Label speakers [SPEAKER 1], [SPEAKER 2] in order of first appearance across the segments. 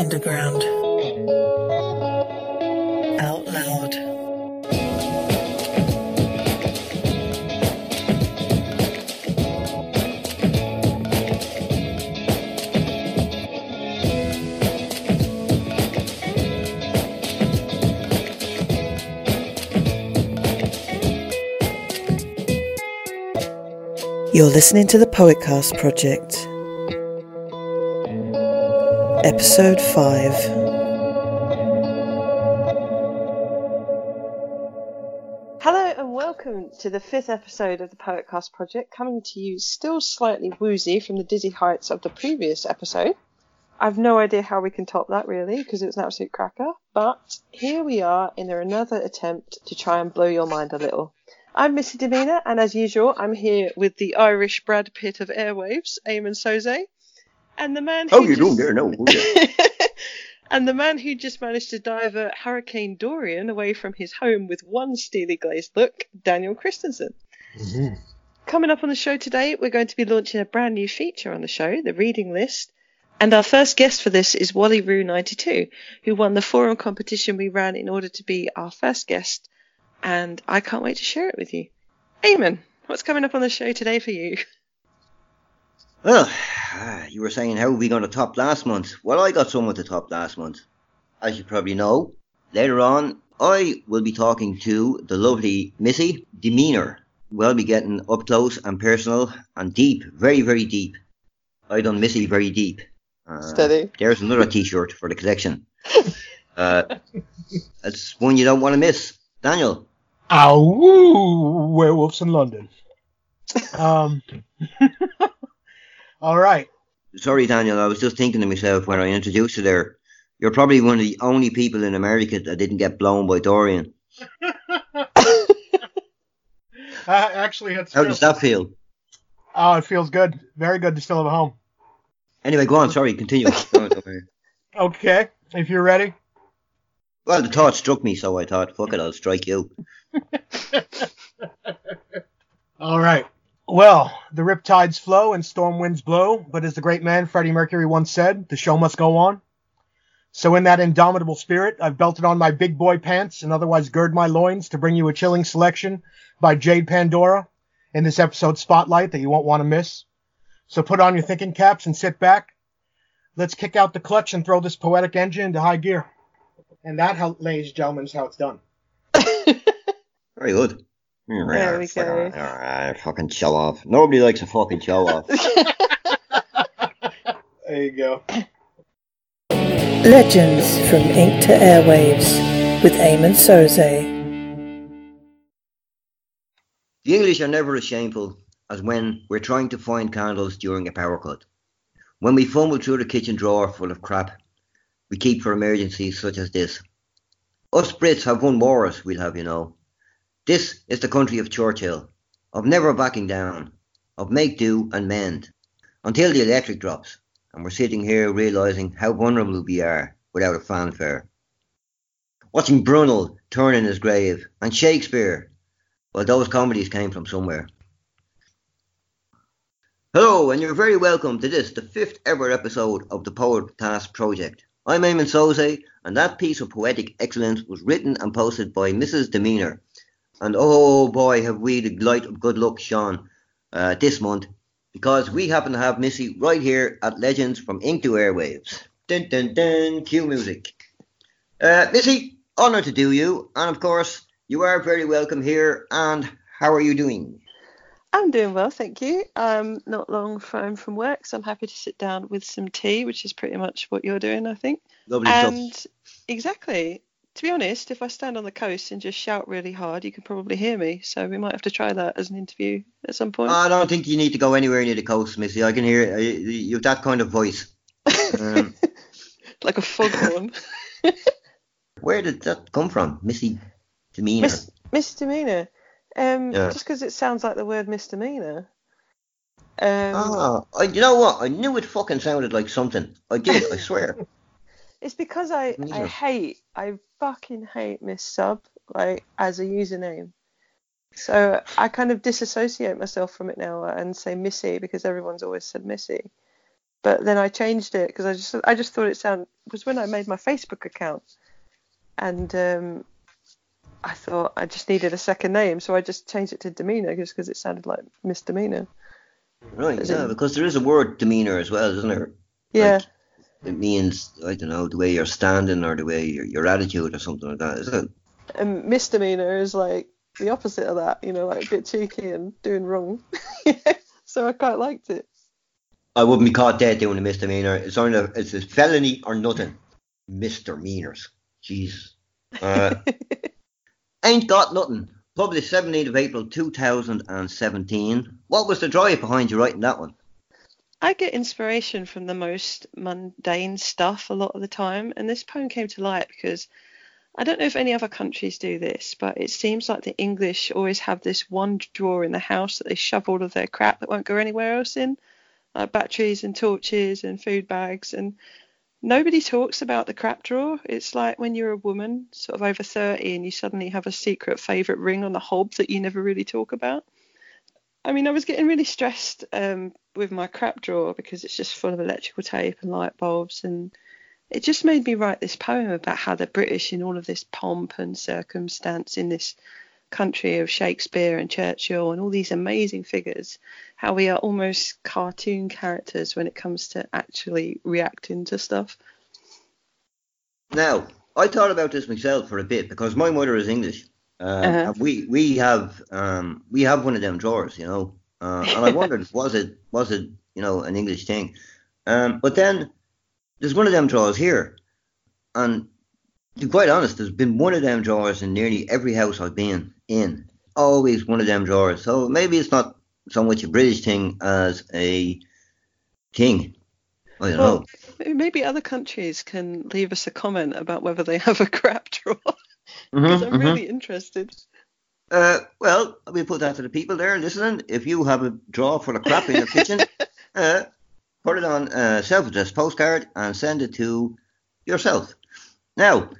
[SPEAKER 1] Underground. Out loud. You're listening to the Poetcast Project. Episode 5.
[SPEAKER 2] Hello and welcome to the fifth episode of the Poetcast Project, coming to you still slightly woozy from the dizzy heights of the previous episode. I've no idea how we can top that really, because it was an absolute cracker. But here we are in another attempt to try and blow your mind a little. I'm Missy DeMeanour, and as usual, I'm here with the Irish Brad Pitt of airwaves, Eamon Soze, and the man.
[SPEAKER 3] Oh,
[SPEAKER 2] who
[SPEAKER 3] you
[SPEAKER 2] just...
[SPEAKER 3] there? No. oh, yeah.
[SPEAKER 2] and the man who just managed to divert Hurricane Dorian away from his home with one steely glazed look, Daniel Christensen. Mm-hmm. Coming up on the show today, we're going to be launching a brand new feature on the show, the reading list. And our first guest for this is WallyRoo92, who won the forum competition we ran in order to be our first guest. And I can't wait to share it with you. Eamon, what's coming up on the show today for you?
[SPEAKER 3] Well, you were saying how are we going to top last month? Well, I got someone to top last month. As you probably know, later on, I will be talking to the lovely Missy DeMeanour. We'll be getting up close and personal and deep, very, very deep. I done Missy very deep. Uh,
[SPEAKER 2] Steady.
[SPEAKER 3] There's another T-shirt for the collection. Uh, it's one you don't want to miss. Daniel,
[SPEAKER 4] Ow, werewolves in London. Um, all right.
[SPEAKER 3] Sorry, Daniel. I was just thinking to myself when I introduced you there. You're probably one of the only people in America that didn't get blown by Dorian.
[SPEAKER 4] I actually had.
[SPEAKER 3] How does that feel?
[SPEAKER 4] Oh, it feels good. Very good to still have a home.
[SPEAKER 3] Anyway, go on. Sorry, continue. Go on, go on.
[SPEAKER 4] Okay, if you're ready.
[SPEAKER 3] well, the thought struck me, so I thought, fuck it, I'll strike you.
[SPEAKER 4] All right. Well, the riptides flow and storm winds blow, but as the great man Freddie Mercury once said, the show must go on. So in that indomitable spirit, I've belted on my big boy pants and otherwise gird my loins to bring you a chilling selection by Jade Pandora in this episode spotlight that you won't want to miss. So put on your thinking caps and sit back. Let's kick out the clutch and throw this poetic engine into high gear. And that, ladies and gentlemen, is how it's done.
[SPEAKER 3] Very good.
[SPEAKER 2] There we go.
[SPEAKER 3] Alright, fucking show off. Nobody likes a fucking show off.
[SPEAKER 4] There you go.
[SPEAKER 1] Legends from Ink to Airwaves with Eamon Soze.
[SPEAKER 3] the English are never as shameful as when we're trying to find candles during a power cut. When we fumble through the kitchen drawer full of crap we keep for emergencies such as this. Us Brits have won wars, we'll have you know. This is the country of Churchill, of never backing down, of make do and mend, until the electric drops, and we're sitting here realising how vulnerable we are without a fanfare. Watching Brunel turn in his grave, and Shakespeare, well, those comedies came from somewhere. Hello, and you're very welcome to this, the fifth ever episode of the Poetcast Project. I'm Eamon Soze, and that piece of poetic excellence was written and posted by Missy DeMeanour. And oh boy, have we the light of good luck, Sean, uh, this month, because we happen to have Missy right here at Legends from Ink to Airwaves. Dun dun dun, cue music. Uh, Missy, honour to do you, and of course, you are very welcome here. And how are you doing?
[SPEAKER 2] I'm doing well, thank you. I'm not long home from work, so I'm happy to sit down with some tea, which is pretty much what you're doing, I think.
[SPEAKER 3] Lovely
[SPEAKER 2] and
[SPEAKER 3] stuff.
[SPEAKER 2] exactly. To be honest, if I stand on the coast and just shout really hard, you can probably hear me. So we might have to try that as an interview at some point.
[SPEAKER 3] I don't think you need to go anywhere near the coast, Missy. I can hear you have that kind of voice. Um,
[SPEAKER 2] like a foghorn.
[SPEAKER 3] where did that come from, Missy DeMeanour?
[SPEAKER 2] Mis- misdemeanor. Um,
[SPEAKER 3] Yeah.
[SPEAKER 2] just because it sounds like the word misdemeanor. Um,
[SPEAKER 3] Ah, I, you know what? I knew it fucking sounded like something. I did, I swear.
[SPEAKER 2] It's because I, I hate, I fucking hate Miss Sub, like, as a username. So I kind of disassociate myself from it now and say Missy because everyone's always said Missy. But then I changed it because I just I just thought it sounded was when I made my Facebook account, and um, I thought I just needed a second name, so I just changed it to DeMeanour just because it sounded like Misdemeanor.
[SPEAKER 3] Right, yeah, because there is a word demeanor as well, isn't there?
[SPEAKER 2] Yeah.
[SPEAKER 3] Like, it means I don't know the way you're standing or the way your, your attitude or something like that, is it?
[SPEAKER 2] And misdemeanor is like the opposite of that, you know, like a bit cheeky and doing wrong. so I quite liked it.
[SPEAKER 3] I wouldn't be caught dead doing a misdemeanor. It's only a, it's a felony or nothing. Misdemeanors. Jeez. Uh, Ain't Got Nothing. Published 17th of April 2017. What was the drive behind you writing that one?
[SPEAKER 2] I get inspiration from the most mundane stuff a lot of the time, and this poem came to light because I don't know if any other countries do this, but it seems like the English always have this one drawer in the house that they shove all of their crap that won't go anywhere else in, like batteries and torches and food bags. And nobody talks about the crap drawer. It's like when you're a woman, sort of over 30, and you suddenly have a secret favourite ring on the hob that you never really talk about. I mean, I was getting really stressed um, with my crap drawer because it's just full of electrical tape and light bulbs, and it just made me write this poem about how the British, in all of this pomp and circumstance, in this country of Shakespeare and Churchill and all these amazing figures, how we are almost cartoon characters when it comes to actually reacting to stuff.
[SPEAKER 3] Now, I thought about this myself for a bit because my mother is English. Uh,
[SPEAKER 2] Uh-huh.
[SPEAKER 3] We we have um, we have one of them drawers, you know, uh, and I wondered was it was it you know an English thing, um, but then there's one of them drawers here, and to be quite honest, there's been one of them drawers in nearly every house I've been in. Always one of them drawers. So maybe it's not so much a British thing as a thing. I don't know.
[SPEAKER 2] Maybe other countries can leave us a comment about whether they have a crap drawer.
[SPEAKER 3] Mhm,
[SPEAKER 2] Because I'm
[SPEAKER 3] mhm.
[SPEAKER 2] really interested.
[SPEAKER 3] Uh, well, we put that to the people there listening. If you have a drawer full of crap in your kitchen, uh, put it on a self-addressed postcard and send it to yourself. Now,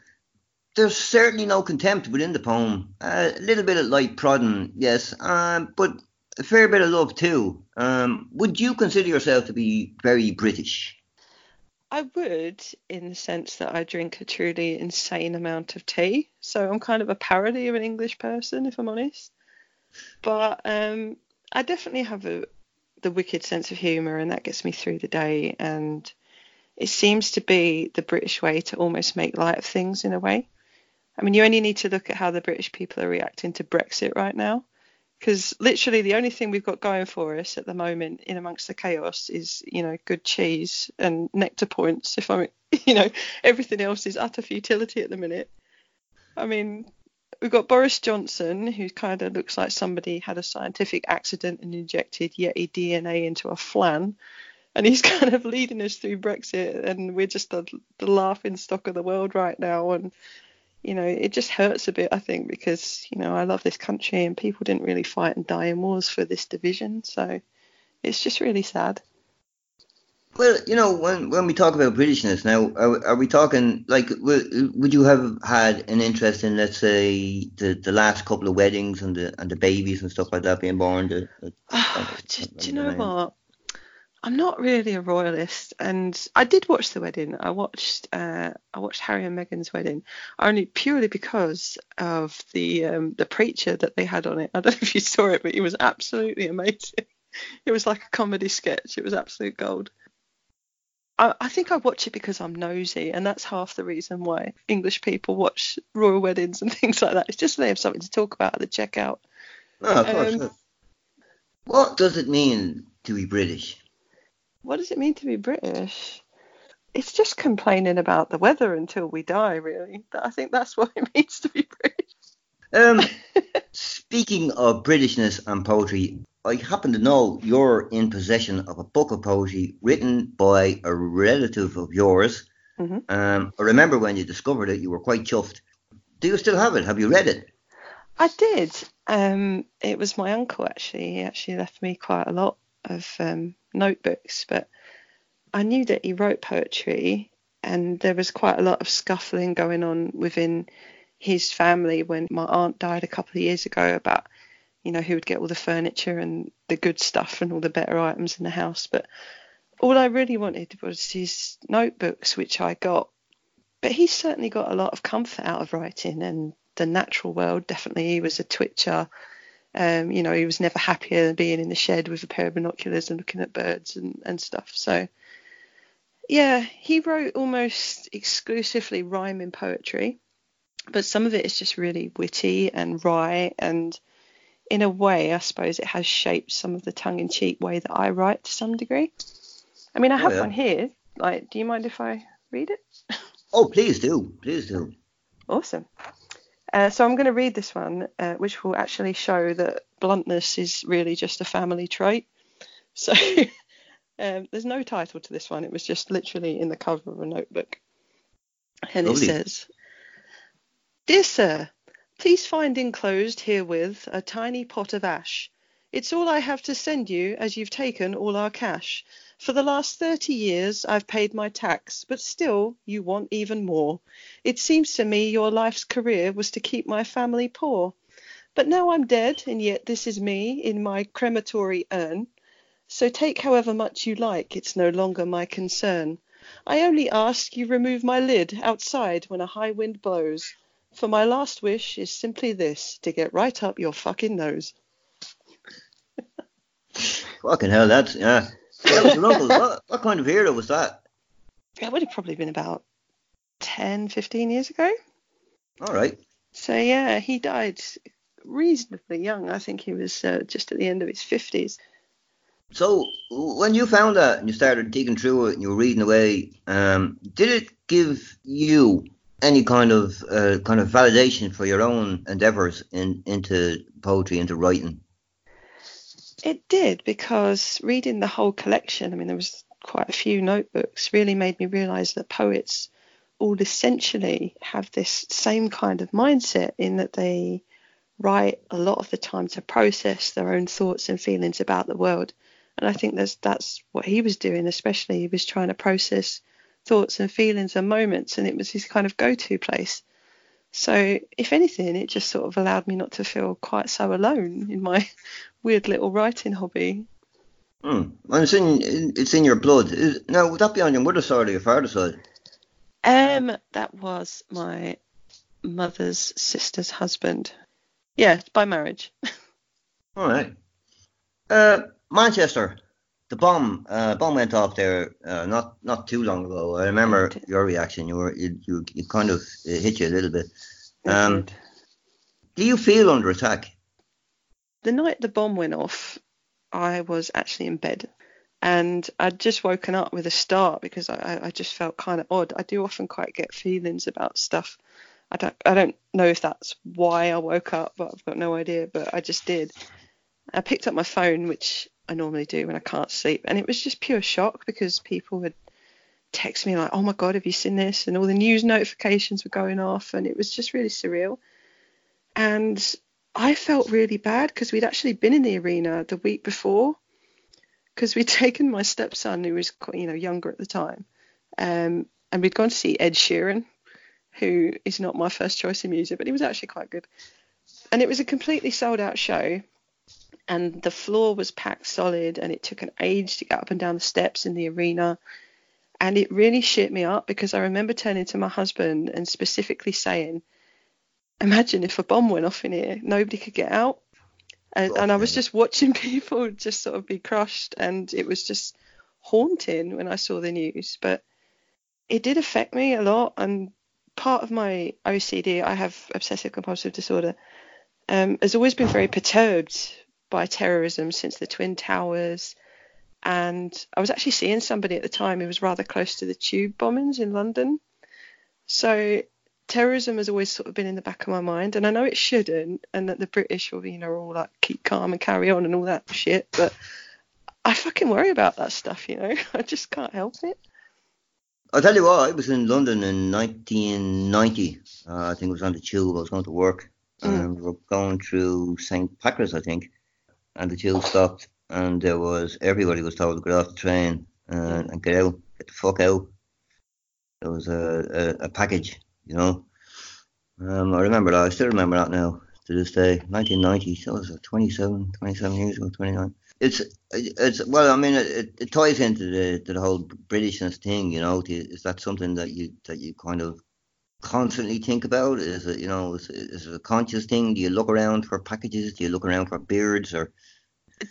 [SPEAKER 3] there's certainly no contempt within the poem. Uh, a little bit of light prodding, yes, um, but a fair bit of love too. Um, would you consider yourself to be very British?
[SPEAKER 2] I would, in the sense that I drink a truly insane amount of tea. So I'm kind of a parody of an English person, if I'm honest. But um, I definitely have a the wicked sense of humour, and that gets me through the day. And it seems to be the British way to almost make light of things in a way. I mean, you only need to look at how the British people are reacting to Brexit right now. Because literally the only thing we've got going for us at the moment, in amongst the chaos, is you know good cheese and nectar points. If I'm, you know, everything else is utter futility at the minute. I mean, we've got Boris Johnson, who kind of looks like somebody had a scientific accident and injected Yeti DNA into a flan, and he's kind of leading us through Brexit, and we're just the, the laughing stock of the world right now, and you know, it just hurts a bit, I think, because, you know, I love this country and people didn't really fight and die in wars for this division. So it's just really sad.
[SPEAKER 3] Well, you know, when when we talk about Britishness now, are, are we talking like w- would you have had an interest in, let's say, the, the last couple of weddings and the and the babies and stuff like that being born? The, the,
[SPEAKER 2] Oh, do, do you know what? I'm not really a royalist, and I did watch the wedding. I watched uh, I watched Harry and Meghan's wedding only purely because of the um, the preacher that they had on it. I don't know if you saw it, but he was absolutely amazing. It was like a comedy sketch. It was absolute gold. I, I think I watch it because I'm nosy, and that's half the reason why English people watch royal weddings and things like that. It's just so they have something to talk about at the checkout.
[SPEAKER 3] Oh, of course.
[SPEAKER 2] Um,
[SPEAKER 3] what does it mean to be British?
[SPEAKER 2] What does it mean to be British? It's just complaining about the weather until we die, really. I think that's what it means to be British.
[SPEAKER 3] Um, speaking of Britishness and poetry, I happen to know you're in possession of a book of poetry written by a relative of yours.
[SPEAKER 2] Mhm.
[SPEAKER 3] Um, I remember when you discovered it, you were quite chuffed. Do you still have it? Have you read it?
[SPEAKER 2] I did. Um, it was my uncle actually. He actually left me quite a lot of um, notebooks, but I knew that he wrote poetry, and there was quite a lot of scuffling going on within his family when my aunt died a couple of years ago about, you know, who would get all the furniture and the good stuff and all the better items in the house. But all I really wanted was his notebooks, which I got. But he certainly got a lot of comfort out of writing and the natural world. Definitely, he was a twitcher. Um, you know, he was never happier than being in the shed with a pair of binoculars and looking at birds and, and stuff. So, yeah, he wrote almost exclusively rhyming poetry, but some of it is just really witty and wry. And in a way, I suppose it has shaped some of the tongue in cheek way that I write to some degree. I mean, I have oh, yeah. one here. Like, do you mind if I read it?
[SPEAKER 3] Oh, please do. Please do.
[SPEAKER 2] Awesome. Uh, so I'm going to read this one, uh, which will actually show that bluntness is really just a family trait. So um, there's no title to this one. It was just literally in the cover of a notebook. And Lovely. it says, Dear Sir, please find enclosed herewith a tiny pot of ash. It's all I have to send you as you've taken all our cash. For the last thirty years I've paid my tax, but still you want even more. It seems to me your life's career was to keep my family poor. But now I'm dead, and yet this is me in my crematory urn. So take however much you like, it's no longer my concern. I only ask you remove my lid outside when a high wind blows. For my last wish is simply this to get right up your fucking nose.
[SPEAKER 3] fucking hell, that's yeah. That was your uncle. what, what kind of hero was that?
[SPEAKER 2] It would have probably been about 10, 15 years ago.
[SPEAKER 3] All right.
[SPEAKER 2] So yeah, he died reasonably young. I think he was uh, just at the end of his 50s.
[SPEAKER 3] So when you found that and you started digging through it and you were reading away, um, did it give you any kind of uh, kind of validation for your own endeavours in into poetry, into writing?
[SPEAKER 2] It did because reading the whole collection, I mean, there was quite a few notebooks, really made me realise that poets all essentially have this same kind of mindset in that they write a lot of the time to process their own thoughts and feelings about the world. And I think that's that's what he was doing, especially he was trying to process thoughts and feelings and moments, and it was his kind of go-to place. So, if anything, it just sort of allowed me not to feel quite so alone in my weird little writing hobby.
[SPEAKER 3] Hmm. And it's in it's in your blood. Is, now, would that be on your mother's side or your father's side?
[SPEAKER 2] Um, that was my mother's sister's husband. Yeah, by marriage.
[SPEAKER 3] All right. Uh, Manchester, the bomb uh, bomb went off there uh, not not too long ago. I remember your reaction. You were you you, you kind of hit you a little bit. Um, do you feel under attack?
[SPEAKER 2] The night the bomb went off, I was actually in bed, and I'd just woken up with a start because I, I just felt kind of odd. I do often quite get feelings about stuff. I don't I don't know if that's why I woke up, but I've got no idea. But I just did. I picked up my phone, which I normally do when I can't sleep. And it was just pure shock because people would text me like, "Oh my god, have you seen this?" and all the news notifications were going off, and it was just really surreal. And I felt really bad because we'd actually been in the arena the week before because we'd taken my stepson who was you know younger at the time, um, and we'd gone to see Ed Sheeran, who is not my first choice in music, but he was actually quite good. And it was a completely sold out show and the floor was packed solid and it took an age to get up and down the steps in the arena and it really shit me up because I remember turning to my husband and specifically saying, "Imagine if a bomb went off in here, nobody could get out." And, and I was just watching people just sort of be crushed, and it was just haunting when I saw the news. But it did affect me a lot, and part of my OCD, I have obsessive compulsive disorder, um, has always been very perturbed by terrorism since the Twin Towers. And I was actually seeing somebody at the time who was rather close to the tube bombings in London. So terrorism has always sort of been in the back of my mind, and I know it shouldn't, and that the British will, you know, all like keep calm and carry on and all that shit, but I fucking worry about that stuff, you know. I just can't help it.
[SPEAKER 3] I'll tell you what, I was in London in 1990. Uh, I think it was on the tube. I was going to work, mm. and we were going through St. Pancras, I think and the tube stopped, and there was everybody was told to get off the train and, and get out, get the fuck out. There was a, a, a package, you know. Um, I remember that. I still remember that now to this day. 1990, so was it 27, 27 years ago, 29. it's it's well, I mean, it, it ties into the the whole Britishness thing, you know. Is that something that you that you kind of constantly think about? Is it you know is, is it a conscious thing? Do you look around for packages? Do you look around for beards or?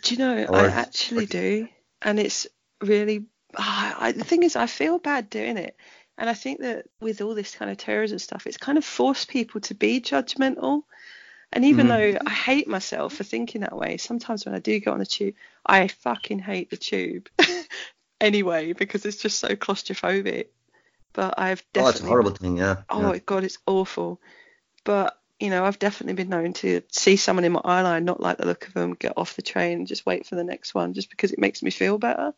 [SPEAKER 2] Do you know? Or, I actually or, do, and it's really. Oh, I, the thing is, I feel bad doing it, and I think that with all this kind of terrorism stuff, it's kind of forced people to be judgmental. And even mm-hmm. though I hate myself for thinking that way, sometimes when I do get on the tube, I fucking hate the tube anyway because it's just so claustrophobic. But I've definitely.
[SPEAKER 3] Oh, it's a horrible thing, yeah.
[SPEAKER 2] Oh,
[SPEAKER 3] yeah.
[SPEAKER 2] God, it's awful. But, you know, I've definitely been known to see someone in my eye line, not like the look of them, get off the train, and just wait for the next one just because it makes me feel better.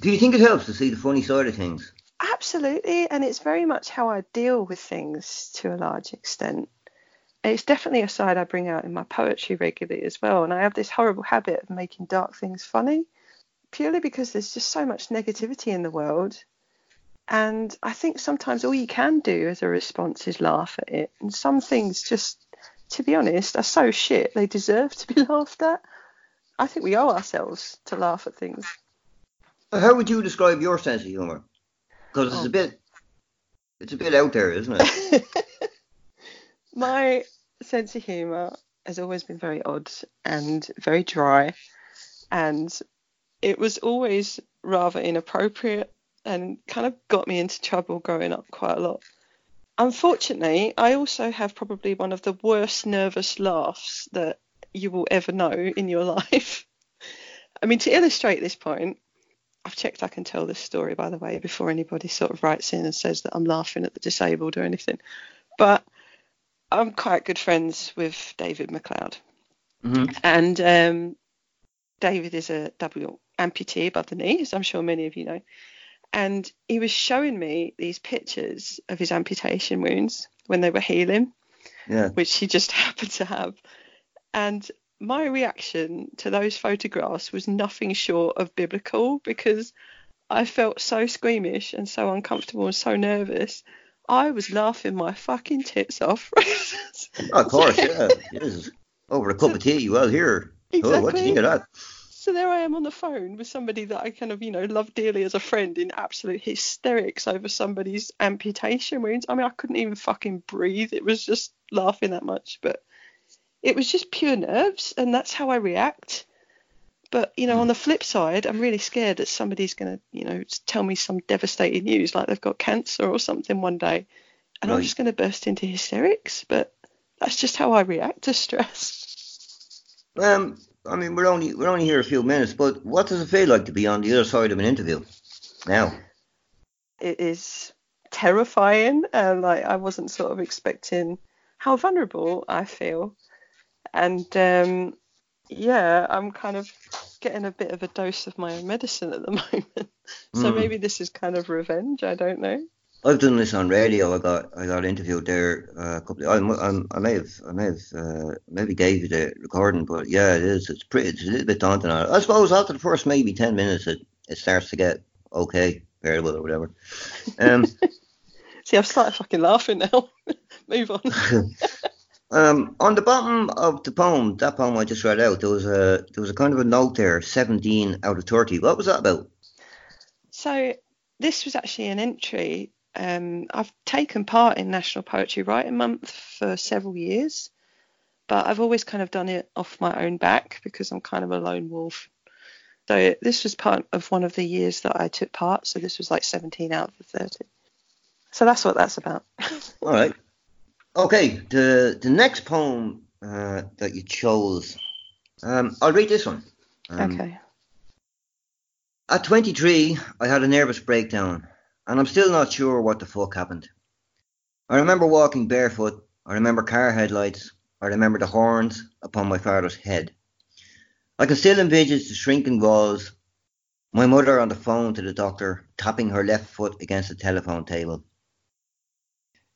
[SPEAKER 3] Do you think it helps to see the funny side of things?
[SPEAKER 2] Absolutely. And it's very much how I deal with things to a large extent it's definitely a side I bring out in my poetry regularly as well. And I have this horrible habit of making dark things funny, purely because there's just so much negativity in the world. And I think sometimes all you can do as a response is laugh at it. And some things just, to be honest, are so shit they deserve to be laughed at. I think we owe ourselves to laugh at things.
[SPEAKER 3] How would you describe your sense of humour? Because it's oh. a bit, it's a bit out there, isn't it?
[SPEAKER 2] my sense of humour has always been very odd and very dry, and it was always rather inappropriate and kind of got me into trouble growing up quite a lot. Unfortunately, I also have probably one of the worst nervous laughs that you will ever know in your life. I mean, to illustrate this point, I've checked I can tell this story, by the way, before anybody sort of writes in and says that I'm laughing at the disabled or anything. But I'm quite good friends with David McLeod, mm-hmm. and um, David is a double amputee above the knee, as I'm sure many of you know. And he was showing me these pictures of his amputation wounds when they were healing, yeah. which he just happened to have. And my reaction to those photographs was nothing short of biblical because I felt so squeamish and so uncomfortable and so nervous I was laughing my fucking tits off.
[SPEAKER 3] of course, yeah. Yes. Over a cup of tea, well, here. Exactly. Oh, what do you think of that?
[SPEAKER 2] So there I am on the phone with somebody that I kind of, you know, love dearly as a friend in absolute hysterics over somebody's amputation wounds. I mean, I couldn't even fucking breathe. It was just laughing that much. But it was just pure nerves, and that's how I react. But you know, on the flip side, I'm really scared that somebody's going to, you know, tell me some devastating news, like they've got cancer or something one day, and right. I'm just going to burst into hysterics. But that's just how I react to stress.
[SPEAKER 3] Um, I mean, we're only we're only here a few minutes, but what does it feel like to be on the other side of an interview now?
[SPEAKER 2] It is terrifying, and like I wasn't sort of expecting how vulnerable I feel, and um, yeah, I'm kind of getting a bit of a dose of my own medicine at the moment. so mm. maybe this is kind of revenge. I don't know.
[SPEAKER 3] I've done this on radio. I got I got interviewed there uh, a couple. Of, I, I, I may have I may have uh, maybe gave you the recording, but yeah, it is. It's pretty. It's a little bit daunting. I suppose after the first maybe ten minutes, it, it starts to get okay, bearable or whatever. Um,
[SPEAKER 2] See, I've started fucking laughing now. Move on.
[SPEAKER 3] Um, on the bottom of the poem, that poem I just read out, there was a there was a kind of a note there, 17 out of 30. What was that about?
[SPEAKER 2] So this was actually an entry. Um, I've taken part in National Poetry Writing Month for several years, but I've always kind of done it off my own back because I'm kind of a lone wolf. So this was part of one of the years that I took part. So this was like 17 out of the 30. So that's what that's about.
[SPEAKER 3] All right. Okay, the the next poem uh, that you chose, um, I'll read this one.
[SPEAKER 2] Um, okay.
[SPEAKER 3] At 23, I had a nervous breakdown, and I'm still not sure what the fuck happened. I remember walking barefoot. I remember car headlights. I remember the horns upon my father's head. I can still envisage the shrinking walls, my mother on the phone to the doctor, tapping her left foot against the telephone table.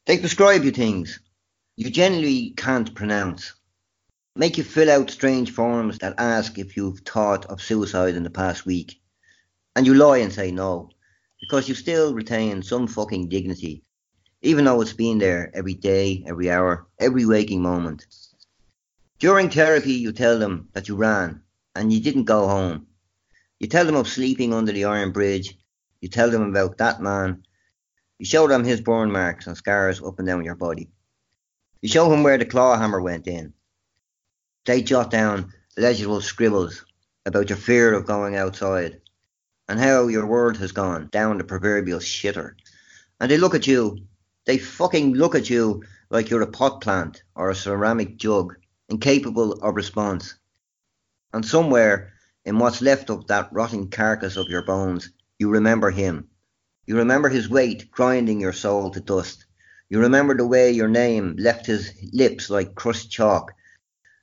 [SPEAKER 3] They prescribe you things you generally can't pronounce. Make you fill out strange forms that ask if you've thought of suicide in the past week. And you lie and say no, because you still retain some fucking dignity, even though it's been there every day, every hour, every waking moment. During therapy, you tell them that you ran, and you didn't go home. You tell them of sleeping under the iron bridge. You tell them about that man. You show them his burn marks and scars up and down your body. You show them where the claw hammer went in. They jot down legible scribbles about your fear of going outside and how your world has gone down the proverbial shitter. And they look at you, they fucking look at you like you're a pot plant or a ceramic jug, incapable of response. And somewhere in what's left of that rotting carcass of your bones, you remember him. You remember his weight grinding your soul to dust. You remember the way your name left his lips like crushed chalk.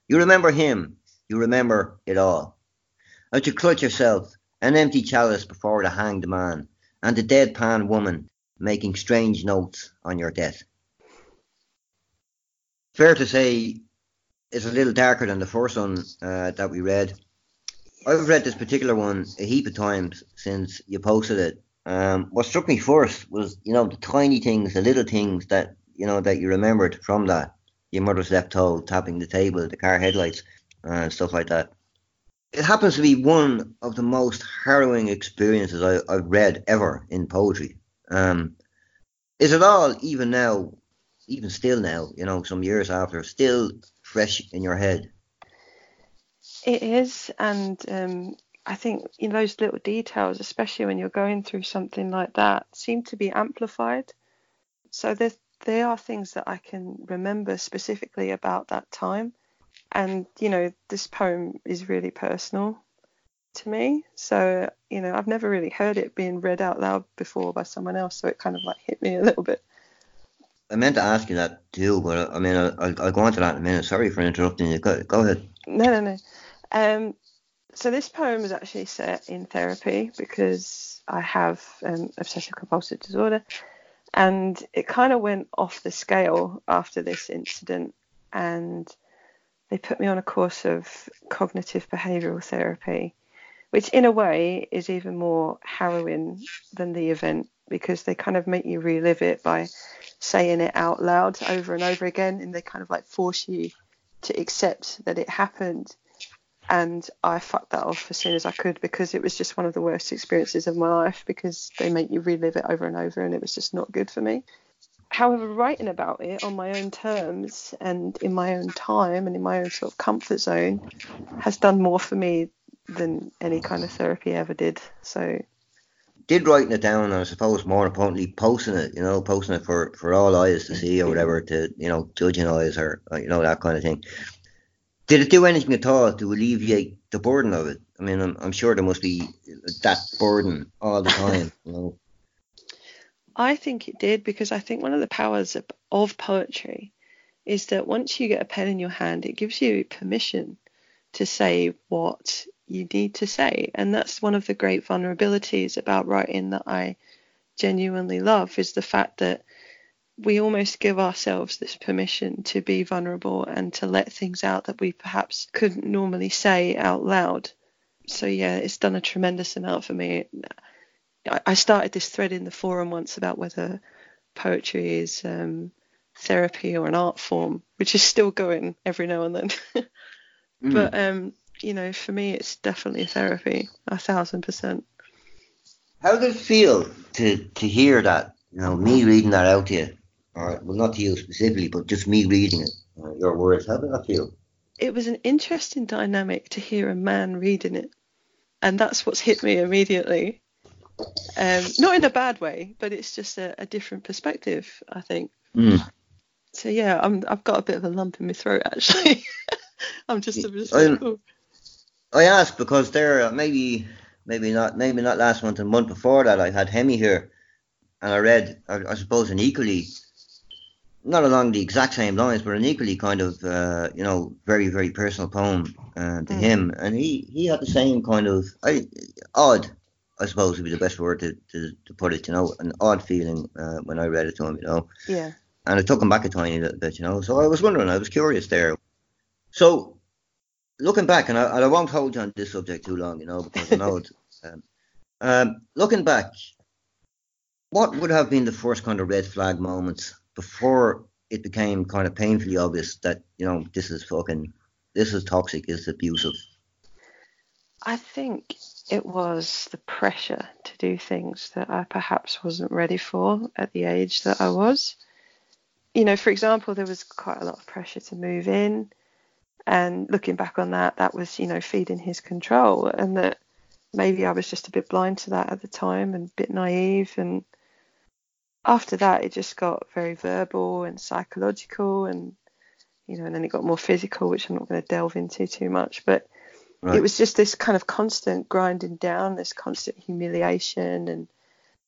[SPEAKER 3] You remember him. You remember it all. As you clutch yourself, an empty chalice before the hanged man, and the deadpan woman making strange notes on your death. Fair to say, it's a little darker than the first one uh, that we read. I've read this particular one a heap of times since you posted it. Um, what struck me first was, you know, the tiny things, the little things that, you know, that you remembered from that. Your mother's left toe, tapping the table, the car headlights, and uh, stuff like that. It happens to be one of the most harrowing experiences I, have read ever in poetry. Um, is it all, even now, even still now, you know, some years after, still fresh in your head?
[SPEAKER 2] It is, and um, I think you know, those little details, especially when you're going through something like that, seem to be amplified. So there, there are things that I can remember specifically about that time, and you know, this poem is really personal to me. So you know, I've never really heard it being read out loud before by someone else, so it kind of like hit me a little bit.
[SPEAKER 3] I meant to ask you that too, but I mean, I'll, I'll go on to that in a minute. Sorry for interrupting you. Go, go ahead.
[SPEAKER 2] No, no, no. Um, so this poem is actually set in therapy because I have um, obsessive compulsive disorder, and it kind of went off the scale after this incident, and they put me on a course of cognitive behavioural therapy, which in a way is even more harrowing than the event because they kind of make you relive it by saying it out loud over and over again, and they kind of like force you to accept that it happened and I fucked that off as soon as I could because it was just one of the worst experiences of my life because they make you relive it over and over and it was just not good for me. However, writing about it on my own terms and in my own time and in my own sort of comfort zone has done more for me than any kind of therapy ever did. So
[SPEAKER 3] did writing it down and I suppose more importantly posting it, you know, posting it for, for all eyes to see or whatever to, you know, judging eyes or, you know, that kind of thing did it do anything at all to alleviate the burden of it? I mean, I'm, I'm sure there must be that burden all the time, you know.
[SPEAKER 2] I think it did because I think one of the powers of, of poetry is that once you get a pen in your hand, it gives you permission to say what you need to say. And that's one of the great vulnerabilities about writing that I genuinely love is the fact that we almost give ourselves this permission to be vulnerable and to let things out that we perhaps couldn't normally say out loud. So, yeah, it's done a tremendous amount for me. I started this thread in the forum once about whether poetry is um, therapy or an art form, which is still going every now and then. mm. But, um, you know, for me, it's definitely therapy, a thousand percent.
[SPEAKER 3] How did it feel to, to hear that, you know, me reading that out to you? well, not to you specifically, but just me reading it, uh, your words. How did that feel?
[SPEAKER 2] It was an interesting dynamic to hear a man reading it, and that's what's hit me immediately. Um, not in a bad way, but it's just a, a different perspective, I think.
[SPEAKER 3] Mm.
[SPEAKER 2] So yeah, I'm I've got a bit of a lump in my throat actually. I'm just a bit.
[SPEAKER 3] I, I asked because there uh, maybe maybe not maybe not last month and month before that I had Hemi here, and I read I, I suppose an equally not along the exact same lines, but an equally kind of, uh, you know, very, very personal poem uh, to mm. him. And he, he had the same kind of, I, odd, I suppose would be the best word to, to, to put it, you know, an odd feeling uh, when I read it to him, you know.
[SPEAKER 2] Yeah.
[SPEAKER 3] And it took him back a tiny little bit, you know. So I was wondering, I was curious there. So looking back, and I, and I won't hold you on this subject too long, you know, because I know it's. Um, um, looking back, what would have been the first kind of red flag moments before it became kind of painfully obvious that you know this is fucking this is toxic, this is abusive.
[SPEAKER 2] I think it was the pressure to do things that I perhaps wasn't ready for at the age that I was. You know, for example, there was quite a lot of pressure to move in. And looking back on that, that was, you know, feeding his control. And that maybe I was just a bit blind to that at the time and a bit naive. And after that, it just got very verbal and psychological. And, you know, and then it got more physical, which I'm not going to delve into too much. But Right. It was just this kind of constant grinding down, this constant humiliation, and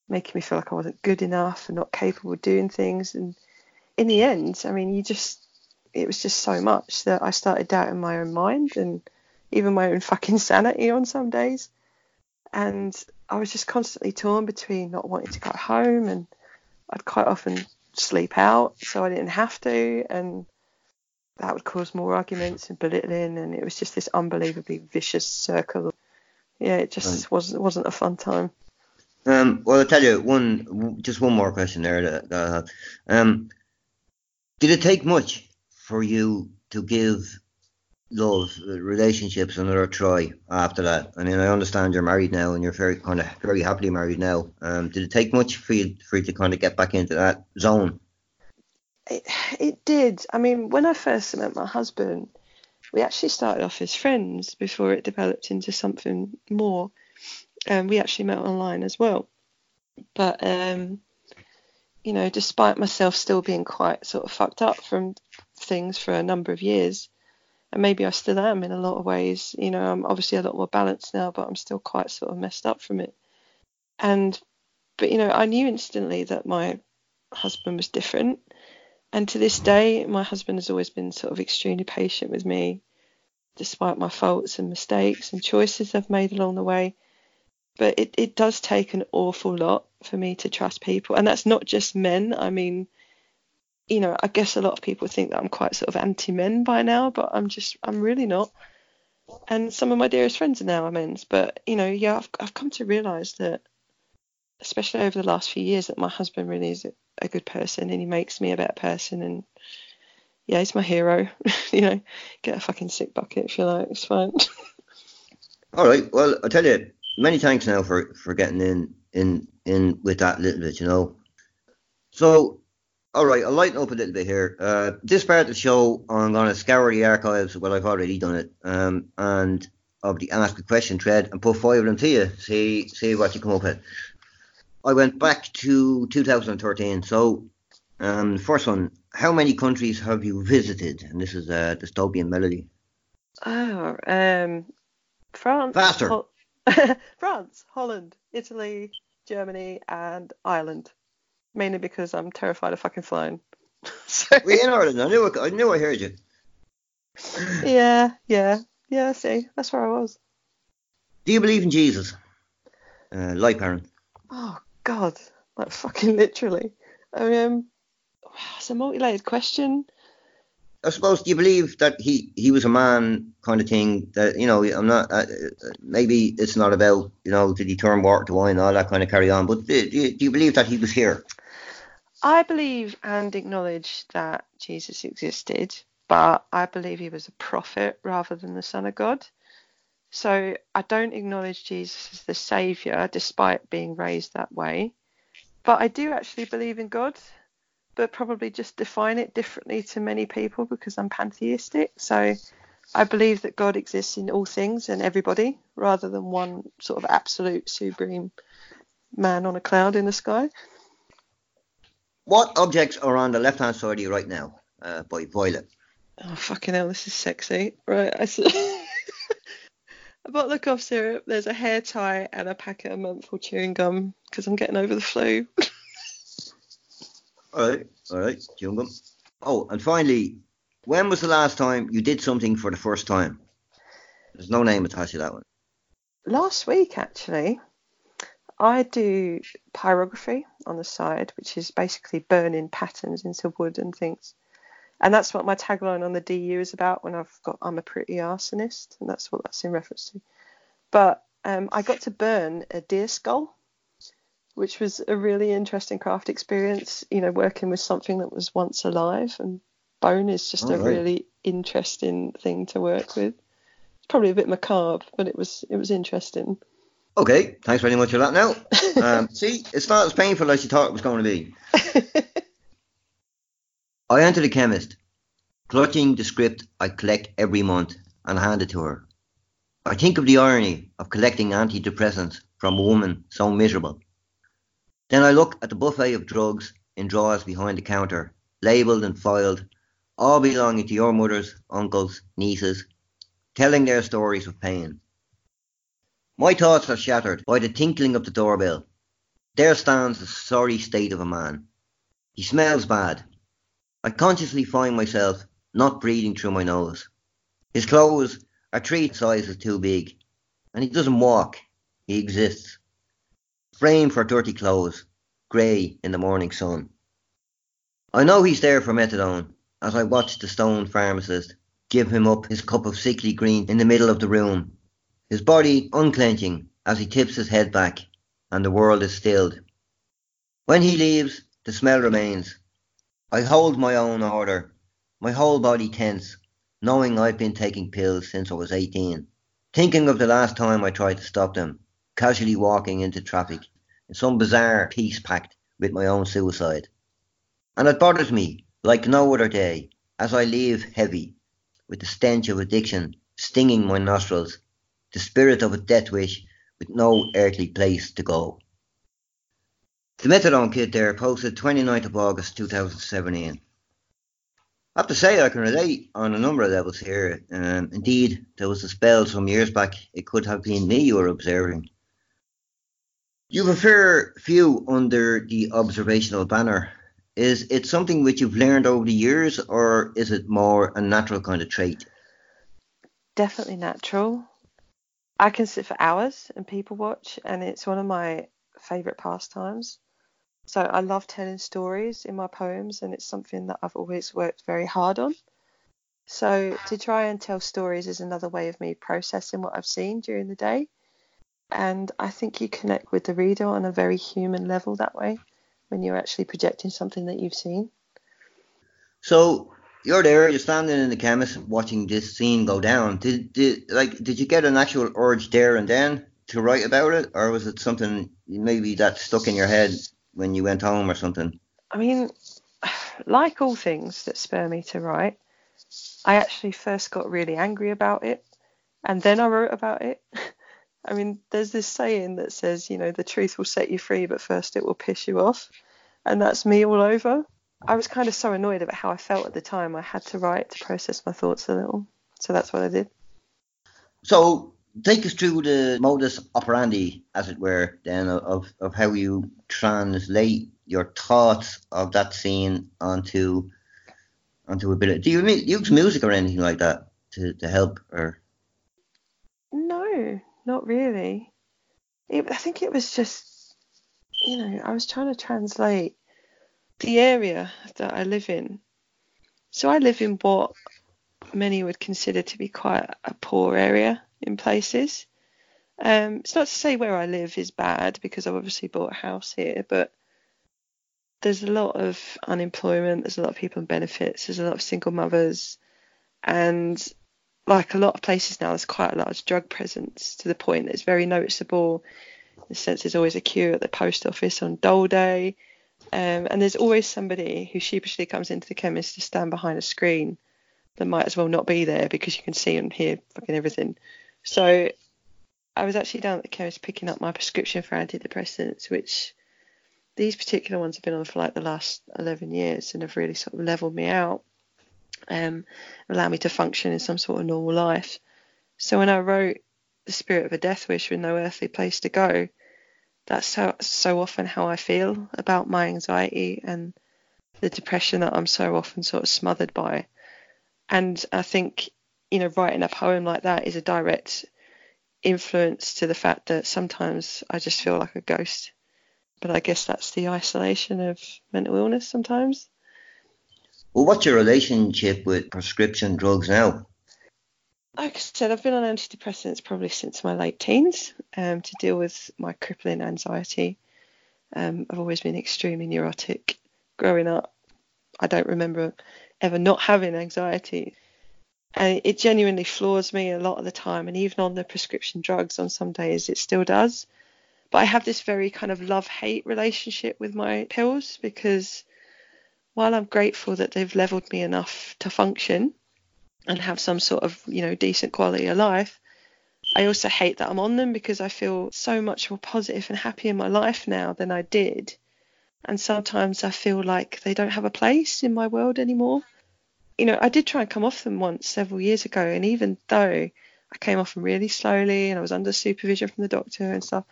[SPEAKER 2] making me feel like I wasn't good enough and not capable of doing things. And in the end, I mean, you just, it was just so much that I started doubting my own mind and even my own fucking sanity on some days. And I was just constantly torn between not wanting to go home and I'd quite often sleep out so I didn't have to. And that would cause more arguments and belittling, and it was just this unbelievably vicious circle. Yeah, it just right. wasn't wasn't a fun time.
[SPEAKER 3] Um, well, I'll tell you one, just one more question there that, that I have. Um, did it take much for you to give love relationships another try after that? I mean, I understand you're married now and you're very kind of very happily married now. Um, did it take much for you for you to kind of get back into that zone?
[SPEAKER 2] It, did. I mean, when I first met my husband, we actually started off as friends before it developed into something more. And um, we actually met online as well. But, um, you know, despite myself still being quite sort of fucked up from things for a number of years, and maybe I still am in a lot of ways, you know, I'm obviously a lot more balanced now, but I'm still quite sort of messed up from it. And, but, you know, I knew instantly that my husband was different and to this day, my husband has always been sort of extremely patient with me, despite my faults and mistakes and choices I've made along the way. But it, it does take an awful lot for me to trust people. And that's not just men. I mean, you know, I guess a lot of people think that I'm quite sort of anti men by now, but I'm just, I'm really not. And some of my dearest friends are now amends. But, you know, yeah, I've, I've come to realize that, especially over the last few years, that my husband really is a good person and he makes me a better person and yeah, he's my hero. you know, get a fucking sick bucket if you like, it's fine.
[SPEAKER 3] All right. Well, I tell you, many thanks now for for getting in in in with that little bit, you know. So, all right, I'll lighten up a little bit here. Uh, this part of the show, I'm going to scour the archives. Well, I've already done it, um, and the ask a question thread and put five of them to you. See see what you come up with. I went back to 2013. So, um, first one, how many countries have you visited? And this is a dystopian melody.
[SPEAKER 2] Oh, um, France.
[SPEAKER 3] Faster. Ho-
[SPEAKER 2] France, Holland, Italy, Germany, and Ireland. Mainly because I'm terrified of fucking flying.
[SPEAKER 3] so... We're in Ireland. I knew I, I knew I heard you.
[SPEAKER 2] yeah, yeah, yeah. See, that's where I was.
[SPEAKER 3] Do you believe in Jesus? Uh, like parent.
[SPEAKER 2] Oh God, like fucking literally. I mean, it's a multi-layered question.
[SPEAKER 3] I suppose do you believe that he he was a man kind of thing that you know I'm not uh, maybe it's not about you know did he turn water to wine and all that kind of carry on but do, do, you, do you believe that he was here?
[SPEAKER 2] I believe and acknowledge that Jesus existed, but I believe he was a prophet rather than the son of God. So I don't acknowledge Jesus as the Saviour despite being raised that way. But I do actually believe in God, but probably just define it differently to many people because I'm pantheistic. So I believe that God exists in all things and everybody rather than one sort of absolute supreme man on a cloud in the sky.
[SPEAKER 3] What objects are on the left hand side of you right now uh, by Violet?
[SPEAKER 2] Oh, fucking hell, this is sexy. Right, I see. a bottle of cough syrup, there's a hair tie, and a packet of menthol chewing gum because I'm getting over the flu.
[SPEAKER 3] all right, all right, chewing gum. Oh, and finally, when was the last time you did something for the first time? There's no name attached to that one.
[SPEAKER 2] Last week, actually, I do pyrography on the side, which is basically burning patterns into wood and things and that's what my tagline on the DU is about when I've got I'm a pretty arsonist, and that's what that's in reference to. But um, I got to burn a deer skull, which was a really interesting craft experience. You know, working with something that was once alive, and bone is just a right. really interesting thing to work with. It's probably a bit macabre, but it was it was interesting.
[SPEAKER 3] Okay, thanks very much for that. Now, um, see, it's not as painful as you thought it was going to be. I enter the chemist, clutching the script I collect every month and hand it to her. I think of the irony of collecting antidepressants from a woman so miserable. Then I look at the buffet of drugs in drawers behind the counter, labelled and filed, all belonging to your mothers, uncles, nieces, telling their stories of pain. My thoughts are shattered by the tinkling of the doorbell. There stands the sorry state of a man. He smells bad. I consciously find myself not breathing through my nose. His clothes are three sizes too big, and he doesn't walk, he exists. Framed for dirty clothes, grey in the morning sun. I know he's there for methadone as I watch the stone pharmacist give him up his cup of sickly green in the middle of the room, his body unclenching as he tips his head back and the world is stilled. When he leaves, the smell remains. I hold my own order, my whole body tense, knowing I've been taking pills since I was 18, thinking of the last time I tried to stop them, casually walking into traffic in some bizarre peace pact with my own suicide. And it bothers me like no other day as I leave heavy, with the stench of addiction stinging my nostrils, the spirit of a death wish with no earthly place to go. The Methadone Kid there posted 29th of August 2017. I have to say I can relate on a number of levels here. Um, indeed, there was a spell some years back, it could have been me you were observing. You've a fair few under the observational banner. Is it something which you've learned over the years, or is it more a natural kind of trait?
[SPEAKER 2] Definitely natural. I can sit for hours and people watch, and it's one of my favourite pastimes. So I love telling stories in my poems, and it's something that I've always worked very hard on. So to try and tell stories is another way of me processing what I've seen during the day. And I think you connect with the reader on a very human level that way when you're actually projecting something that you've seen.
[SPEAKER 3] So you're there, you're standing in the chemist watching this scene go down. Did, did like did you get an actual urge there and then to write about it, or was it something maybe that stuck in your head when you went home or something?
[SPEAKER 2] I mean, like all things that spur me to write, I actually first got really angry about it and then I wrote about it. I mean, there's this saying that says, you know, the truth will set you free, but first it will piss you off. And that's me all over. I was kind of so annoyed about how I felt at the time. I had to write to process my thoughts a little. So that's what I did.
[SPEAKER 3] So take us through the modus operandi, as it were, then of, of how you translate your thoughts of that scene onto onto a bit of. Do you use music or anything like that to, to help or?
[SPEAKER 2] No, not really. It, I think it was just, you know, I was trying to translate the area that I live in. So I live in what many would consider to be quite a poor area in places. Um, it's not to say where I live is bad because I've obviously bought a house here, but there's a lot of unemployment, there's a lot of people on benefits, there's a lot of single mothers, and like a lot of places now, there's quite a large drug presence to the point that it's very noticeable. In the sense, there's always a queue at the post office on Dole Day, um, and there's always somebody who sheepishly comes into the chemist to stand behind a screen that might as well not be there because you can see and hear fucking everything. So I was actually down at the chemist picking up my prescription for antidepressants, which these particular ones have been on for like the last 11 years and have really sort of leveled me out, um, allow me to function in some sort of normal life. So when I wrote The Spirit of a Death Wish with No Earthly Place to Go, that's so, so often how I feel about my anxiety and the depression that I'm so often sort of smothered by. And I think you know, writing a poem like that is a direct influence to the fact that sometimes I just feel like a ghost. But I guess that's the isolation of mental illness sometimes.
[SPEAKER 3] Well, what's your relationship with prescription drugs now?
[SPEAKER 2] Like I said, I've been on antidepressants probably since my late teens um, to deal with my crippling anxiety. Um, I've always been extremely neurotic. Growing up, I don't remember ever not having anxiety And it genuinely floors me a lot of the time. And even on the prescription drugs, on some days, it still does. But I have this very kind of love hate relationship with my pills because while I'm grateful that they've leveled me enough to function and have some sort of, you know, decent quality of life, I also hate that I'm on them because I feel so much more positive and happy in my life now than I did. And sometimes I feel like they don't have a place in my world anymore. You know, I did try and come off them once several years ago, and even though I came off them really slowly and I was under supervision from the doctor and stuff,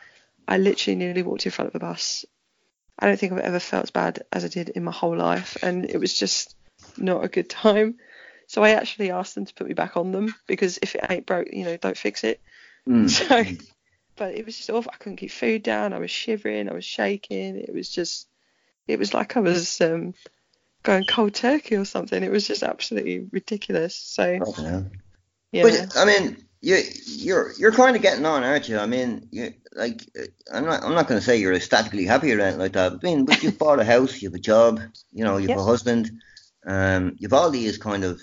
[SPEAKER 2] I literally nearly walked in front of a bus. I don't think I've ever felt as bad as I did in my whole life, and it was just not a good time. So I actually asked them to put me back on them because if it ain't broke, you know, don't fix it. Mm. So, but it was just awful. I couldn't keep food down. I was shivering. I was shaking. It was just, it was like I was um, going cold turkey or something. It was just absolutely ridiculous. So,
[SPEAKER 3] oh, yeah. But I mean, you you're you're kind of getting on, aren't you? I mean, you like I'm not I'm not going to say you're ecstatically happy or anything like that. I mean, but you've bought a house, you have a job, you know, you have yep. a husband, um, you've all these kind of.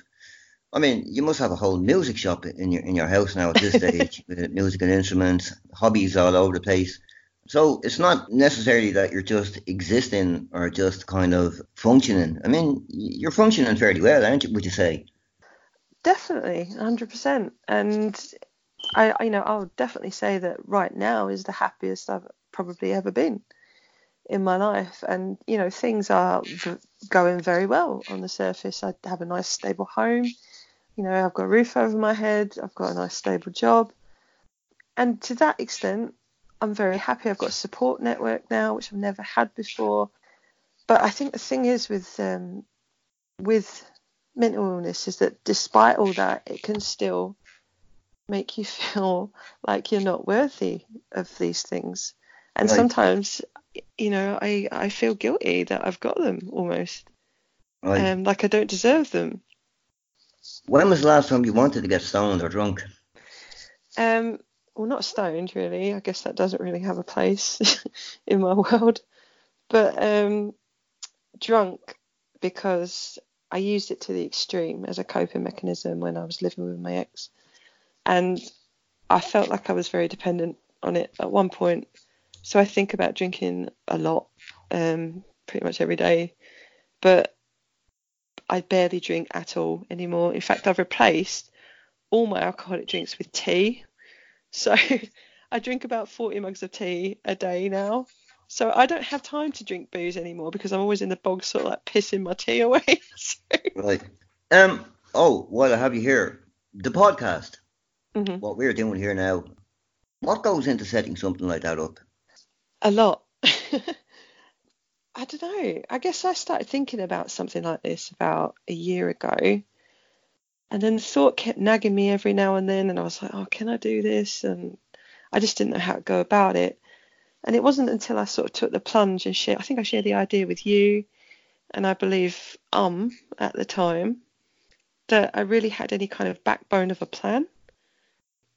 [SPEAKER 3] I mean, you must have a whole music shop in your in your house now at this stage with music and instruments, hobbies all over the place. So it's not necessarily that you're just existing or just kind of functioning. I mean, you're functioning fairly well, aren't you? Would you say?
[SPEAKER 2] Definitely, 100%. And I, you know, I'll definitely say that right now is the happiest I've probably ever been in my life. And, you know, things are going very well on the surface. I have a nice, stable home. You know, I've got a roof over my head. I've got a nice, stable job. And to that extent, I'm very happy. I've got a support network now, which I've never had before. But I think the thing is with um, with mental illness is that despite all that, it can still make you feel like you're not worthy of these things. And right. sometimes, you know, I, I feel guilty that I've got them almost. Right. Um, like I don't deserve them.
[SPEAKER 3] When was the last time you wanted to get stoned or drunk?
[SPEAKER 2] Um, well, not stoned really. I guess that doesn't really have a place in my world. But um, drunk because I used it to the extreme as a coping mechanism when I was living with my ex, and I felt like I was very dependent on it at one point. So I think about drinking a lot, um, pretty much every day, but I barely drink at all anymore. In fact, I've replaced all my alcoholic drinks with tea. So I drink about 40 mugs of tea a day now, so I don't have time to drink booze anymore because I'm always in the bog, sort of like pissing my tea away. so.
[SPEAKER 3] Right. Um. Oh, while I have you here, the podcast. Mm-hmm. What we're doing here now. What goes into setting something like that up?
[SPEAKER 2] A lot. I don't know. I guess I started thinking about something like this about a year ago. And then the thought kept nagging me every now and then. And I was like, oh, can I do this? And I just didn't know how to go about it. And it wasn't until I sort of took the plunge and shared, I think I shared the idea with you and I believe um at the time that I really had any kind of backbone of a plan.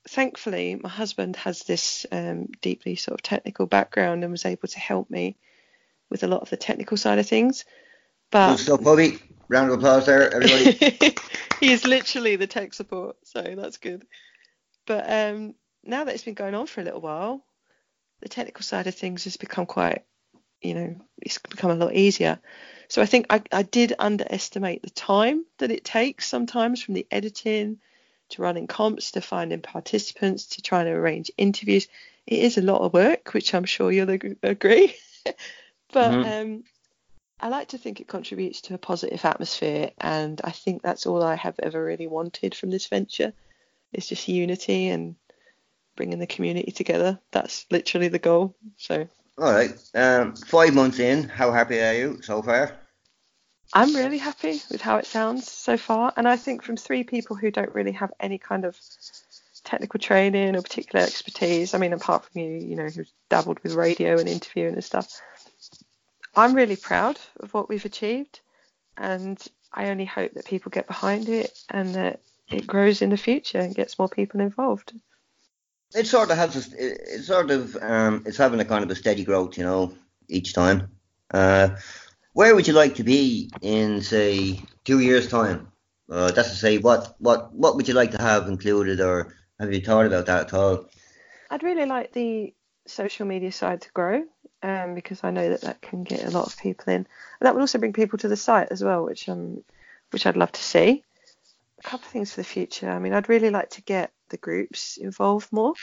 [SPEAKER 2] Thankfully, my husband has this um, deeply sort of technical background and was able to help me with a lot of the technical side of things.
[SPEAKER 3] But stuff, Bobby. Round of applause there, everybody.
[SPEAKER 2] he is literally the tech support, so that's good. But um, now that it's been going on for a little while, the technical side of things has become quite, you know, it's become a lot easier. So I think I, I did underestimate the time that it takes sometimes from the editing to running comps to finding participants to trying to arrange interviews. It is a lot of work, which I'm sure you'll ag- agree. but mm-hmm. um, I like to think it contributes to a positive atmosphere, and I think that's all I have ever really wanted from this venture. It's just unity and bringing the community together. That's literally the goal. So.
[SPEAKER 3] All right. Um, five months in, how happy are you so far?
[SPEAKER 2] I'm really happy with how it sounds so far, and I think from three people who don't really have any kind of technical training or particular expertise. I mean, apart from you, you know, who's dabbled with radio and interviewing and stuff. I'm really proud of what we've achieved, and I only hope that people get behind it and that it grows in the future and gets more people involved
[SPEAKER 3] it sort of has a, it sort of um, it's having a kind of a steady growth, you know, each time. Uh, where would you like to be in say two years' time? Uh, that's to say, what, what, what would you like to have included, or have you thought about that at all?
[SPEAKER 2] I'd really like the social media side to grow um, because I know that that can get a lot of people in. And that would also bring people to the site as well, which um, which I'd love to see. A couple of things for the future. I mean, I'd really like to get the groups involved more.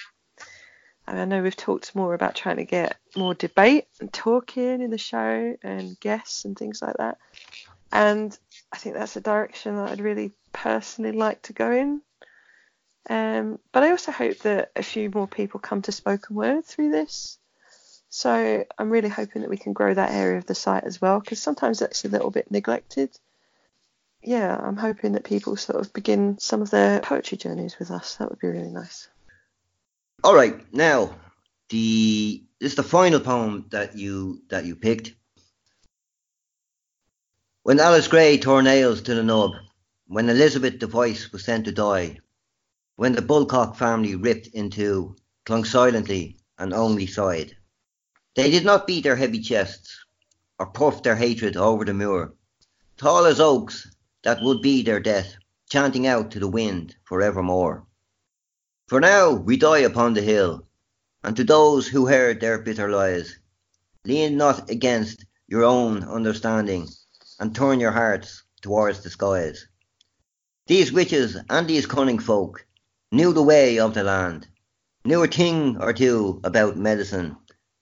[SPEAKER 2] I know we've talked more about trying to get more debate and talking in the show and guests and things like that. And I think that's a direction that I'd really personally like to go in. Um, but I also hope that a few more people come to spoken word through this. So I'm really hoping that we can grow that area of the site as well, because sometimes that's a little bit neglected. Yeah, I'm hoping that people sort of begin some of their poetry journeys with us. That would be really nice.
[SPEAKER 3] All right, now the this is the final poem that you that you picked. When Alice Gray tore nails to the nub, when Elizabeth Device was sent to die, when the Bulcock family ripped in two, clung silently and only sighed. They did not beat their heavy chests, or puff their hatred over the moor, tall as oaks that would be their death, chanting out to the wind for evermore. For now we die upon the hill, and to those who heard their bitter lies, lean not against your own understanding, and turn your hearts towards the skies. These witches and these cunning folk knew the way of the land, knew a thing or two about medicine,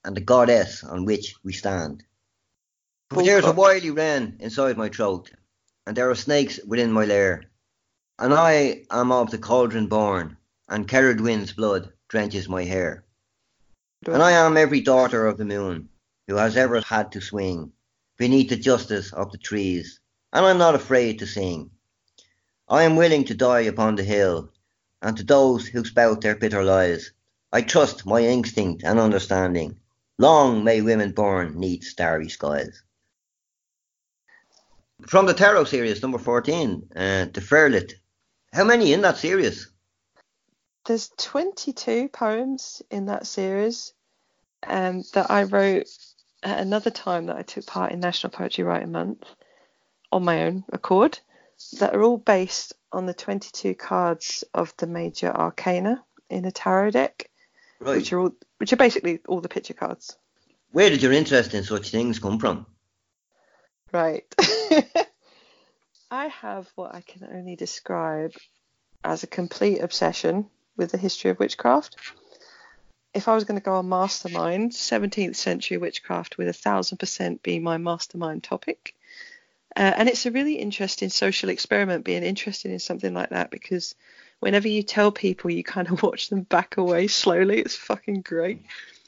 [SPEAKER 3] and the goddess on which we stand. But there's a wily wren inside my throat, and there are snakes within my lair, and I am of the cauldron born, and Cerridwen's blood drenches my hair. And I am every daughter of the moon who has ever had to swing beneath the justice of the trees, and I'm not afraid to sing. I am willing to die upon the hill, and to those who spout their bitter lies, I trust my instinct and understanding. Long may women born neath starry skies. From the Tarot series, number 14, uh, The Fferyllt. How many in that series?
[SPEAKER 2] There's 22 poems in that series um, that I wrote at another time that I took part in National Poetry Writing Month on my own accord that are all based on the 22 cards of the major arcana in a tarot deck,
[SPEAKER 3] Right.
[SPEAKER 2] which are all, which are basically all the picture cards.
[SPEAKER 3] Where did your interest in such things come from?
[SPEAKER 2] Right. I have what I can only describe as a complete obsession with the history of witchcraft. If I was going to go on mastermind, 17th century witchcraft would a thousand percent be my mastermind topic. Uh, and it's a really interesting social experiment being interested in something like that because whenever you tell people, you kind of watch them back away slowly. It's fucking great.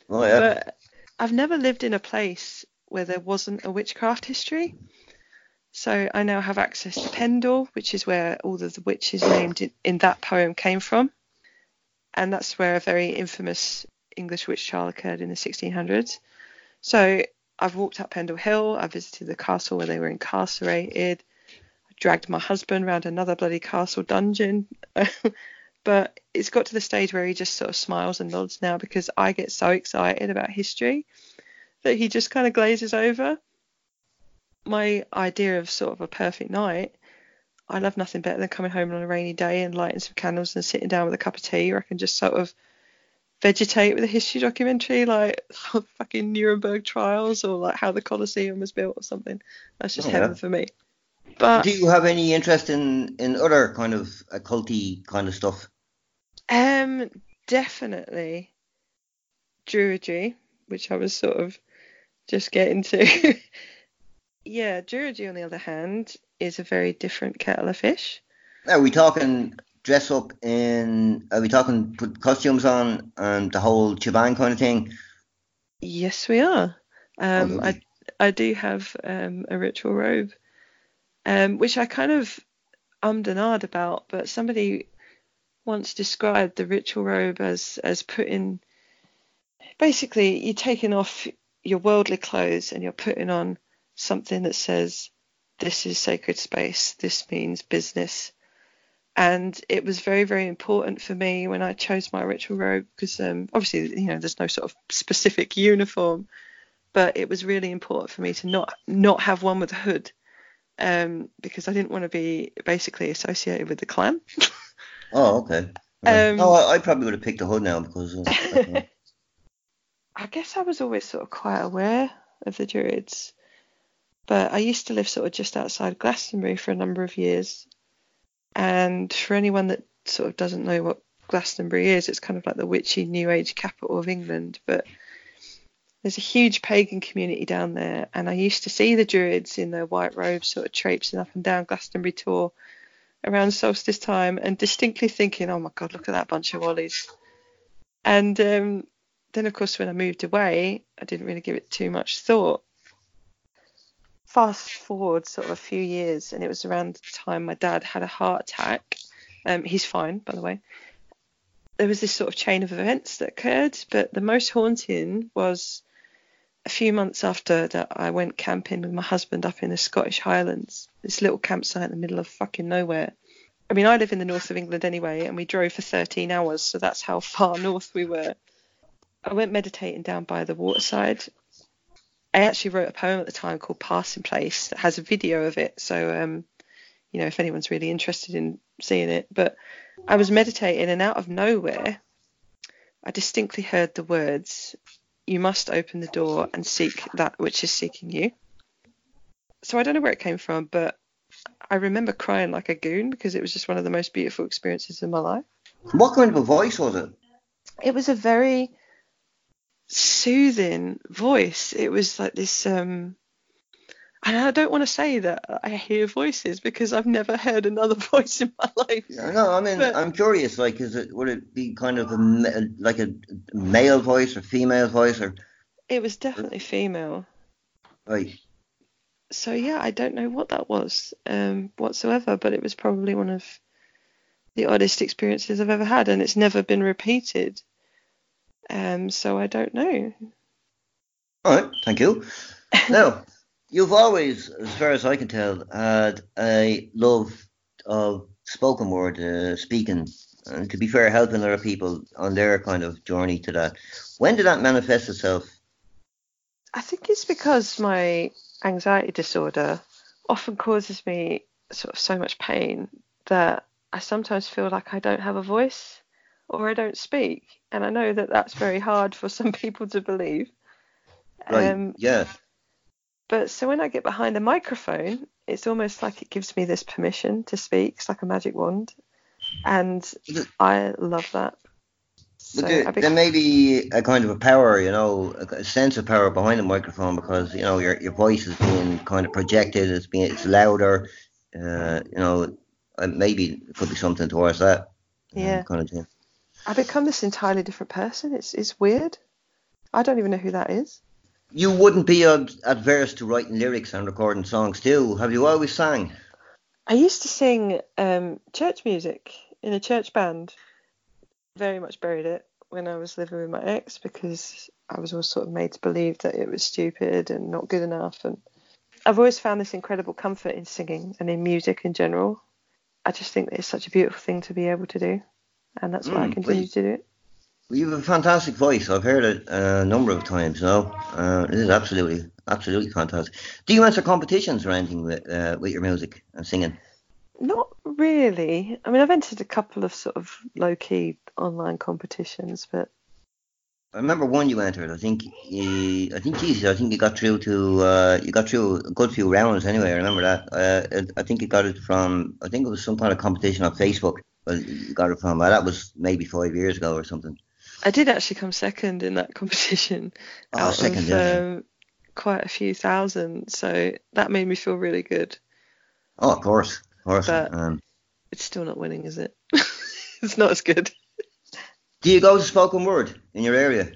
[SPEAKER 3] Oh, yeah.
[SPEAKER 2] But I've never lived in a place where there wasn't a witchcraft history. So I now have access to Pendle, which is where all of the witches named in, in that poem came from. And that's where a very infamous English witch trial occurred in the 1600s. So I've walked up Pendle Hill, I visited the castle where they were incarcerated, dragged my husband around another bloody castle dungeon. but it's got to the stage where he just sort of smiles and nods now because I get so excited about history that he just kind of glazes over. My idea of sort of a perfect night, I love nothing better than coming home on a rainy day and lighting some candles and sitting down with a cup of tea where I can just sort of vegetate with a history documentary like fucking Nuremberg trials or like how the Colosseum was built or something. That's just
[SPEAKER 3] Oh,
[SPEAKER 2] heaven
[SPEAKER 3] yeah.
[SPEAKER 2] for me. But
[SPEAKER 3] Do you have any interest in, in other kind of occulty kind of stuff?
[SPEAKER 2] Um, definitely Druidry, which I was sort of just getting to. yeah, Druidry, on the other hand, is a very different kettle of fish.
[SPEAKER 3] Are we talking dress up in? Are we talking put costumes on and the whole shebang kind of thing?
[SPEAKER 2] Yes, we are. Um, I. I do have um, a ritual robe, um, which I kind of ummed and ahed about, but somebody once described the ritual robe as as putting basically you're taking off your worldly clothes and you're putting on something that says this is sacred space, this means business. And it was very, very important for me when I chose my ritual robe because um, obviously, you know, there's no sort of specific uniform, but it was really important for me to not not have one with a hood um, because I didn't want to be basically associated with the clan.
[SPEAKER 3] oh, okay. Yeah. Um, oh, I, I, probably would have picked the hood now because. Uh,
[SPEAKER 2] I guess I was always sort of quite aware of the Druids, but I used to live sort of just outside Glastonbury for a number of years. And for anyone that sort of doesn't know what Glastonbury is, it's kind of like the witchy New Age capital of England, but there's a huge pagan community down there, and I used to see the Druids in their white robes sort of traipsing up and down Glastonbury Tor around solstice time and distinctly thinking, oh my God, look at that bunch of Wollies. And um, then, of course, when I moved away, I didn't really give it too much thought. Fast forward sort of a few years, and it was around the time my dad had a heart attack. Um, he's fine, by the way. There was this sort of chain of events that occurred, but the most haunting was a few months after that I went camping with my husband up in the Scottish Highlands, this little campsite in the middle of fucking nowhere. I mean, I live in the north of England anyway, and we drove for 13 hours, so that's how far north we were. I went meditating down by the waterside. I actually wrote a poem at the time called Passing Place that has a video of it. So, um, you know, if anyone's really interested in seeing it. But I was meditating, and out of nowhere, I distinctly heard the words, You must open the door and seek that which is seeking you. So I don't know where it came from, but I remember crying like a goon because it was just one of the most beautiful experiences in my life.
[SPEAKER 3] What kind of a voice was it?
[SPEAKER 2] It was a very soothing voice. It was like this um and I don't want to say that I hear voices because I've never heard another voice in my life.
[SPEAKER 3] Yeah, no, I mean, but, I'm curious. Like, is it would it be kind of a like a male voice or female voice or?
[SPEAKER 2] It was definitely female.
[SPEAKER 3] Right.
[SPEAKER 2] So yeah, I don't know what that was um, whatsoever, but it was probably one of the oddest experiences I've ever had, and it's never been repeated. Um, so I don't know.
[SPEAKER 3] All right, thank you. now, you've always, as far as I can tell, had a love of spoken word, uh, speaking, and to be fair, helping other people on their kind of journey to that. When did that manifest itself?
[SPEAKER 2] I think it's because my anxiety disorder often causes me sort of so much pain that I sometimes feel like I don't have a voice or I don't speak. And I know that that's very hard for some people to believe.
[SPEAKER 3] Right. Um, yeah.
[SPEAKER 2] But so when I get behind the microphone, it's almost like it gives me this permission to speak. It's like a magic wand. And I love that.
[SPEAKER 3] So there, there, may be a kind of a power, you know, a sense of power behind the microphone because you know your your voice is being kind of projected. It's being it's louder. Uh, you know, maybe it could be something towards that.
[SPEAKER 2] Yeah. Um, kind of thing. I become this entirely different person. It's it's weird. I don't even know who that is.
[SPEAKER 3] You wouldn't be adverse to writing lyrics and recording songs too. Have you always sang?
[SPEAKER 2] I used to sing um, church music in a church band. Very much buried it when I was living with my ex because I was always sort of made to believe that it was stupid and not good enough. And I've always found this incredible comfort in singing and in music in general. I just think that it's such a beautiful thing to be able to do and that's why mm, I continue to do it.
[SPEAKER 3] You have a fantastic voice. I've heard it a number of times now. Uh, it is absolutely, absolutely fantastic. Do you enter competitions or anything with, uh, with your music and singing?
[SPEAKER 2] Not really. I mean, I've entered a couple of sort of low key online competitions, but.
[SPEAKER 3] I remember one you entered. I think, you, I think, Jesus, I think you got through to, uh, you got through a good few rounds anyway. I remember that. Uh, I think you got it from, I think it was some kind of competition on Facebook well, you got it from that was maybe five years ago or something.
[SPEAKER 2] I did actually come second in that competition.
[SPEAKER 3] Oh, out second, of,
[SPEAKER 2] yeah. Um, quite a few thousand, so that made me feel really good.
[SPEAKER 3] Oh, of course, of course.
[SPEAKER 2] But um, it's still not winning, is it? it's not as good.
[SPEAKER 3] Do you go to spoken word in your area?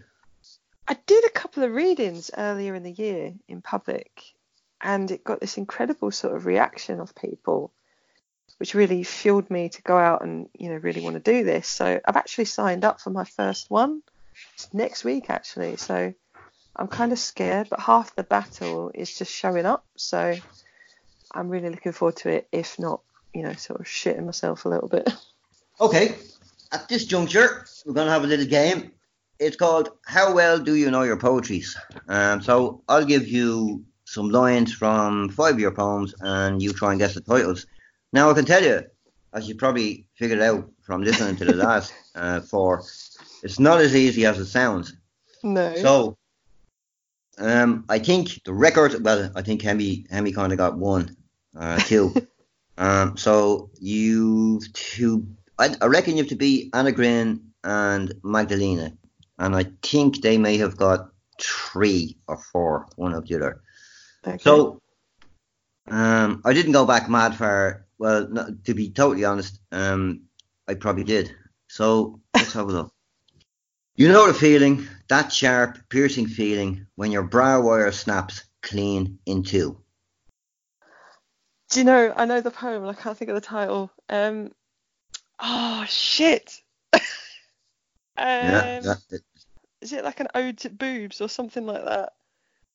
[SPEAKER 2] I did a couple of readings earlier in the year in public, and it got this incredible sort of reaction of people which really fueled me to go out and you know really want to do this. So I've actually signed up for my first one it's next week actually. So I'm kind of scared, but half the battle is just showing up. So I'm really looking forward to it. If not, you know, sort of shitting myself a little bit.
[SPEAKER 3] Okay, at this juncture, we're gonna have a little game. It's called How Well Do You Know Your Poetries? Um, so I'll give you some lines from five of your poems, and you try and guess the titles. Now, I can tell you, as you probably figured out from listening to the last uh, four, it's not as easy as it sounds.
[SPEAKER 2] No.
[SPEAKER 3] So, um, I think the record. Well, I think Hemi Hemi kind of got one, uh, two. um, so you two. I, I reckon you have to be Anna Green and Magdalena, and I think they may have got three or four, one of the other.
[SPEAKER 2] okay.
[SPEAKER 3] So, um, I didn't go back mad far. Well, no, to be totally honest, um, I probably did. So let's have a look. You know the feeling, that sharp, piercing feeling when your brow wire snaps clean in two.
[SPEAKER 2] Do you know? I know the poem, and I can't think of the title. Um. Oh shit. um,
[SPEAKER 3] yeah. It-
[SPEAKER 2] Is it like an ode to boobs or something like that?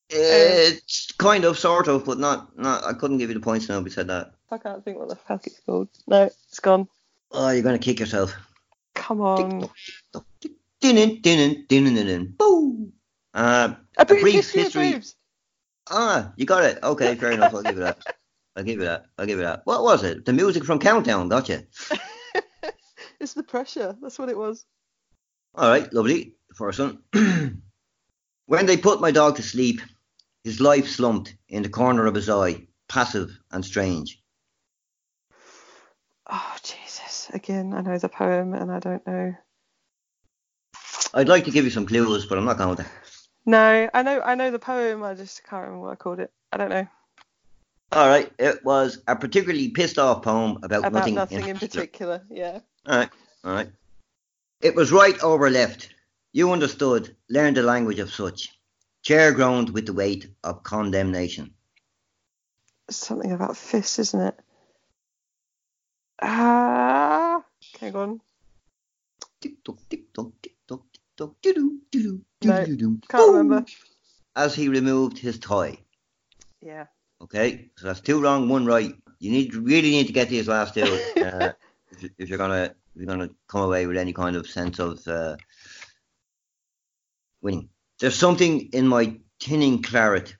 [SPEAKER 3] It's kind of, sort of, but not, not. I couldn't give you the points now. Beside that,
[SPEAKER 2] I can't think what the fuck it's called. No, it's gone.
[SPEAKER 3] oh, you're gonna kick yourself.
[SPEAKER 2] Come on.
[SPEAKER 3] Boom. Uh,
[SPEAKER 2] A,
[SPEAKER 3] a
[SPEAKER 2] brief
[SPEAKER 3] brief
[SPEAKER 2] history,
[SPEAKER 3] history.
[SPEAKER 2] of.
[SPEAKER 3] Ah, you got it. Okay, fair enough. I'll give you that. I'll give you that. I'll give you that. What was it? The music from Countdown, gotcha.
[SPEAKER 2] it's the pressure. That's what it was.
[SPEAKER 3] All right, lovely. The first one. when they put my dog to sleep, his life slumped in the corner of his eye, passive and strange.
[SPEAKER 2] Oh Jesus! Again, I know the poem, and I don't know.
[SPEAKER 3] I'd like to give you some clues, but I'm not going to.
[SPEAKER 2] No, I know, I know the poem. I just can't remember what I called it. I don't know
[SPEAKER 3] All right, it was a particularly pissed off poem about,
[SPEAKER 2] about
[SPEAKER 3] nothing,
[SPEAKER 2] nothing, in particular. Yeah.
[SPEAKER 3] All right, all right. It was right over left. You understood, learned the language of such. Chair groaned with the weight of condemnation.
[SPEAKER 2] Something about fists, isn't it? Ah. okay, go on. Can't remember.
[SPEAKER 3] As he removed his toy.
[SPEAKER 2] Yeah.
[SPEAKER 3] Okay, so that's two wrong, one right. You need really need to get these last two uh, if, if you're gonna if you're gonna come away with any kind of sense of uh, winning. There's something in my tinning claret,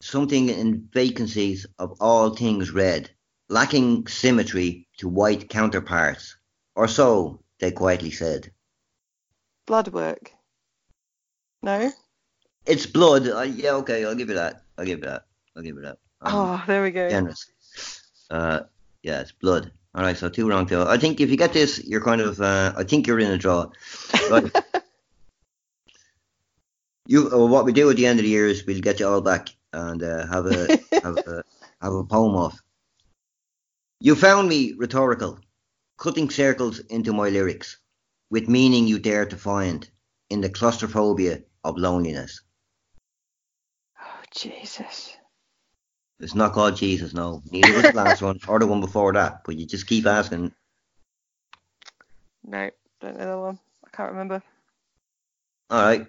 [SPEAKER 3] something in vacancies of all things red, lacking symmetry to white counterparts, or so they quietly said.
[SPEAKER 2] Blood work. No.
[SPEAKER 3] It's blood. Uh, yeah, okay, I'll give you that. I'll give you that. I'll give you that. Um,
[SPEAKER 2] Oh, there we go.
[SPEAKER 3] generous. Uh, yeah, it's blood. All right, so two wrong two. I think if you get this, you're kind of. Uh, I think you're in a draw. Right. you. Uh, what we do at the end of the year is we'll get you all back and uh, have a have a have a poem off. You found me rhetorical, cutting circles into my lyrics, with meaning you dare to find in the claustrophobia of loneliness.
[SPEAKER 2] Oh, Jesus.
[SPEAKER 3] It's not called Jesus, no. Neither was the last one or the one before that. But you just keep asking.
[SPEAKER 2] No, don't know that one. I can't remember.
[SPEAKER 3] All right.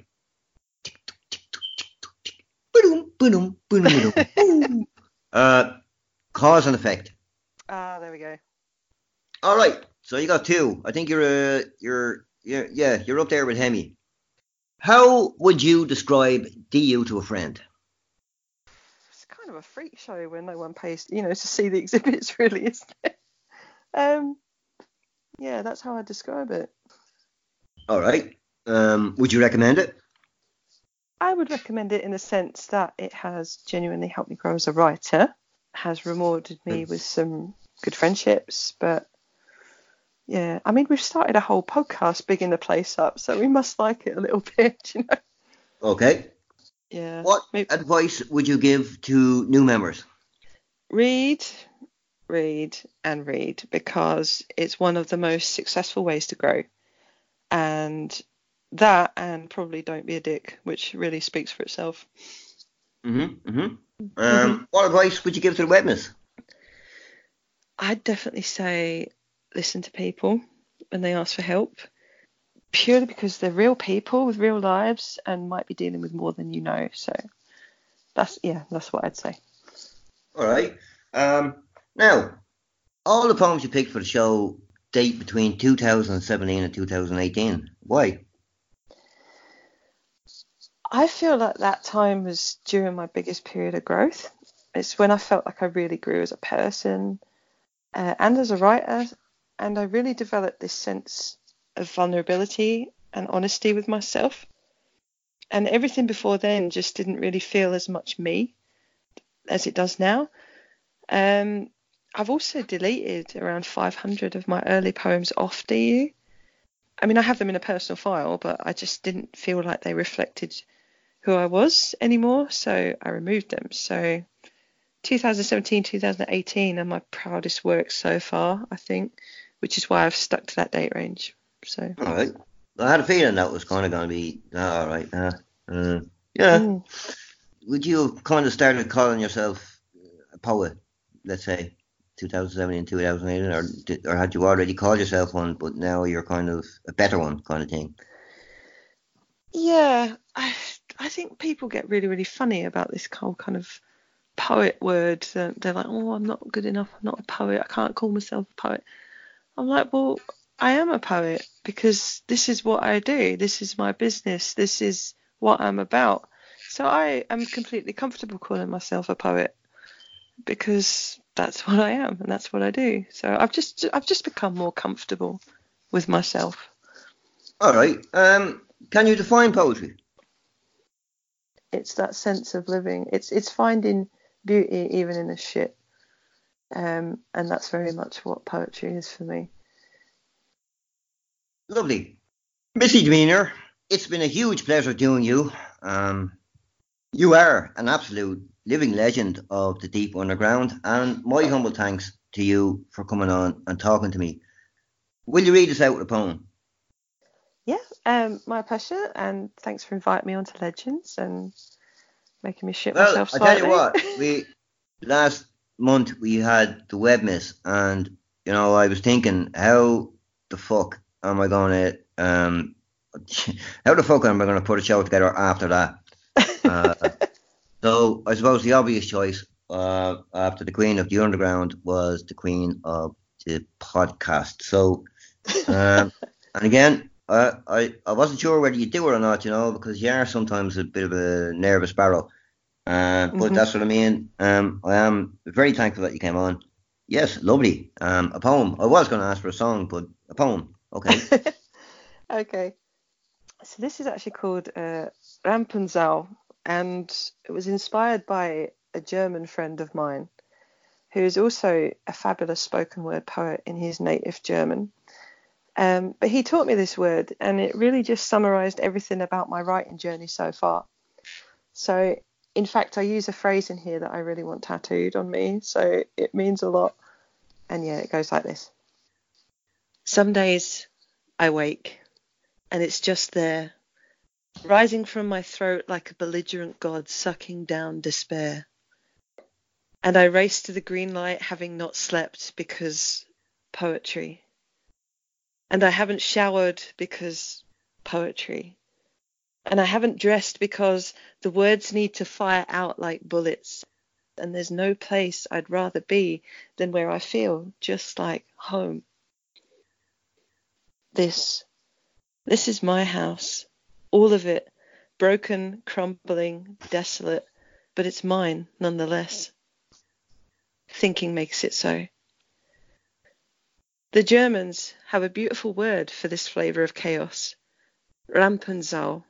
[SPEAKER 3] Uh, cause and effect.
[SPEAKER 2] Ah, there we go.
[SPEAKER 3] All right. So you got two. I think you're uh, you're you're yeah you're up there with Hemi. How would you describe DU to a friend?
[SPEAKER 2] It's kind of a freak show when no one pays, you know, to see the exhibits, really, isn't it? Um, yeah, that's how I describe it.
[SPEAKER 3] All right. Um, would you recommend it?
[SPEAKER 2] I would recommend it in the sense that it has genuinely helped me grow as a writer, has rewarded me with some good friendships, but yeah, I mean, we've started a whole podcast bigging the place up, so we must like it a little bit, you know.
[SPEAKER 3] Okay.
[SPEAKER 2] Yeah.
[SPEAKER 3] What
[SPEAKER 2] Maybe-
[SPEAKER 3] advice would you give to new members?
[SPEAKER 2] read, read, and read because it's one of the most successful ways to grow. And that, and probably don't be a dick, which really speaks for itself.
[SPEAKER 3] Mm-hmm. mm-hmm. Um, what advice would you give to the witness?
[SPEAKER 2] I'd definitely say listen to people when they ask for help, purely because they're real people with real lives and might be dealing with more than you know. So that's yeah, that's what I'd say.
[SPEAKER 3] All right. Um, now, all the poems you picked for the show date between 2017 and 2018. Why?
[SPEAKER 2] I feel like that time was during my biggest period of growth. It's when I felt like I really grew as a person uh, and as a writer, and I really developed this sense of vulnerability and honesty with myself. And everything before then just didn't really feel as much me as it does now. Um, I've also deleted around 500 of my early poems off DU. I mean, I have them in a personal file, but I just didn't feel like they reflected who I was anymore, so I removed them. So 2017, 2018 are my proudest works so far, I think, which is why I've stuck to that date range. So.
[SPEAKER 3] All right. I had a feeling that was kind of going to be all right. Uh, uh, yeah. Mm. Would you have kind of started calling yourself a poet, let's say? 2017, 2018, or or had you already called yourself one, but now you're kind of a better one, kind of thing?
[SPEAKER 2] Yeah, I I think people get really really funny about this whole kind of poet word. They're like, oh, I'm not good enough. I'm not a poet. I can't call myself a poet. I'm like, well, I am a poet because this is what I do. This is my business. This is what I'm about. So I am completely comfortable calling myself a poet because that's what I am and that's what I do. So I've just I've just become more comfortable with myself.
[SPEAKER 3] All right. Um, can you define poetry?
[SPEAKER 2] It's that sense of living. It's it's finding beauty even in the shit. Um, and that's very much what poetry is for me.
[SPEAKER 3] Lovely. Missy DeMeanour, it's been a huge pleasure doing you. Um, you are an absolute living legend of the deep underground, and my humble thanks to you for coming on and talking to me. Will you read us out a poem?
[SPEAKER 2] Yeah, um, my pleasure, and thanks for inviting me onto Legends and making me shit
[SPEAKER 3] well,
[SPEAKER 2] myself
[SPEAKER 3] slightly. I tell you what, we last month we had the web miss, and you know I was thinking, how the fuck am I going to um, how the fuck am I going to put a show together after that? Uh, so I suppose the obvious choice uh, after the Queen of the Underground was the Queen of the podcast. So, um, and again, I, I I wasn't sure whether you do it or not, you know, because you are sometimes a bit of a nervous barrel. Uh, but mm-hmm. that's what I mean. Um, I am very thankful that you came on. Yes, lovely. Um, a poem. I was going to ask for a song, but a poem. Okay.
[SPEAKER 2] okay. So this is actually called uh, Rampensau and it was inspired by a German friend of mine who is also a fabulous spoken word poet in his native German. Um, but he taught me this word, and it really just summarized everything about my writing journey so far. So, in fact, I use a phrase in here that I really want tattooed on me, so it means a lot. And yeah, it goes like this Some days I wake, and it's just there rising from my throat like a belligerent god sucking down despair. And I race to the green light having not slept because poetry. And I haven't showered because poetry. And I haven't dressed because the words need to fire out like bullets. And there's no place I'd rather be than where I feel just like home. This, this is my house all of it, broken, crumbling, desolate, but it's mine nonetheless. Thinking makes it so. The Germans have a beautiful word for this flavour of chaos Rampensau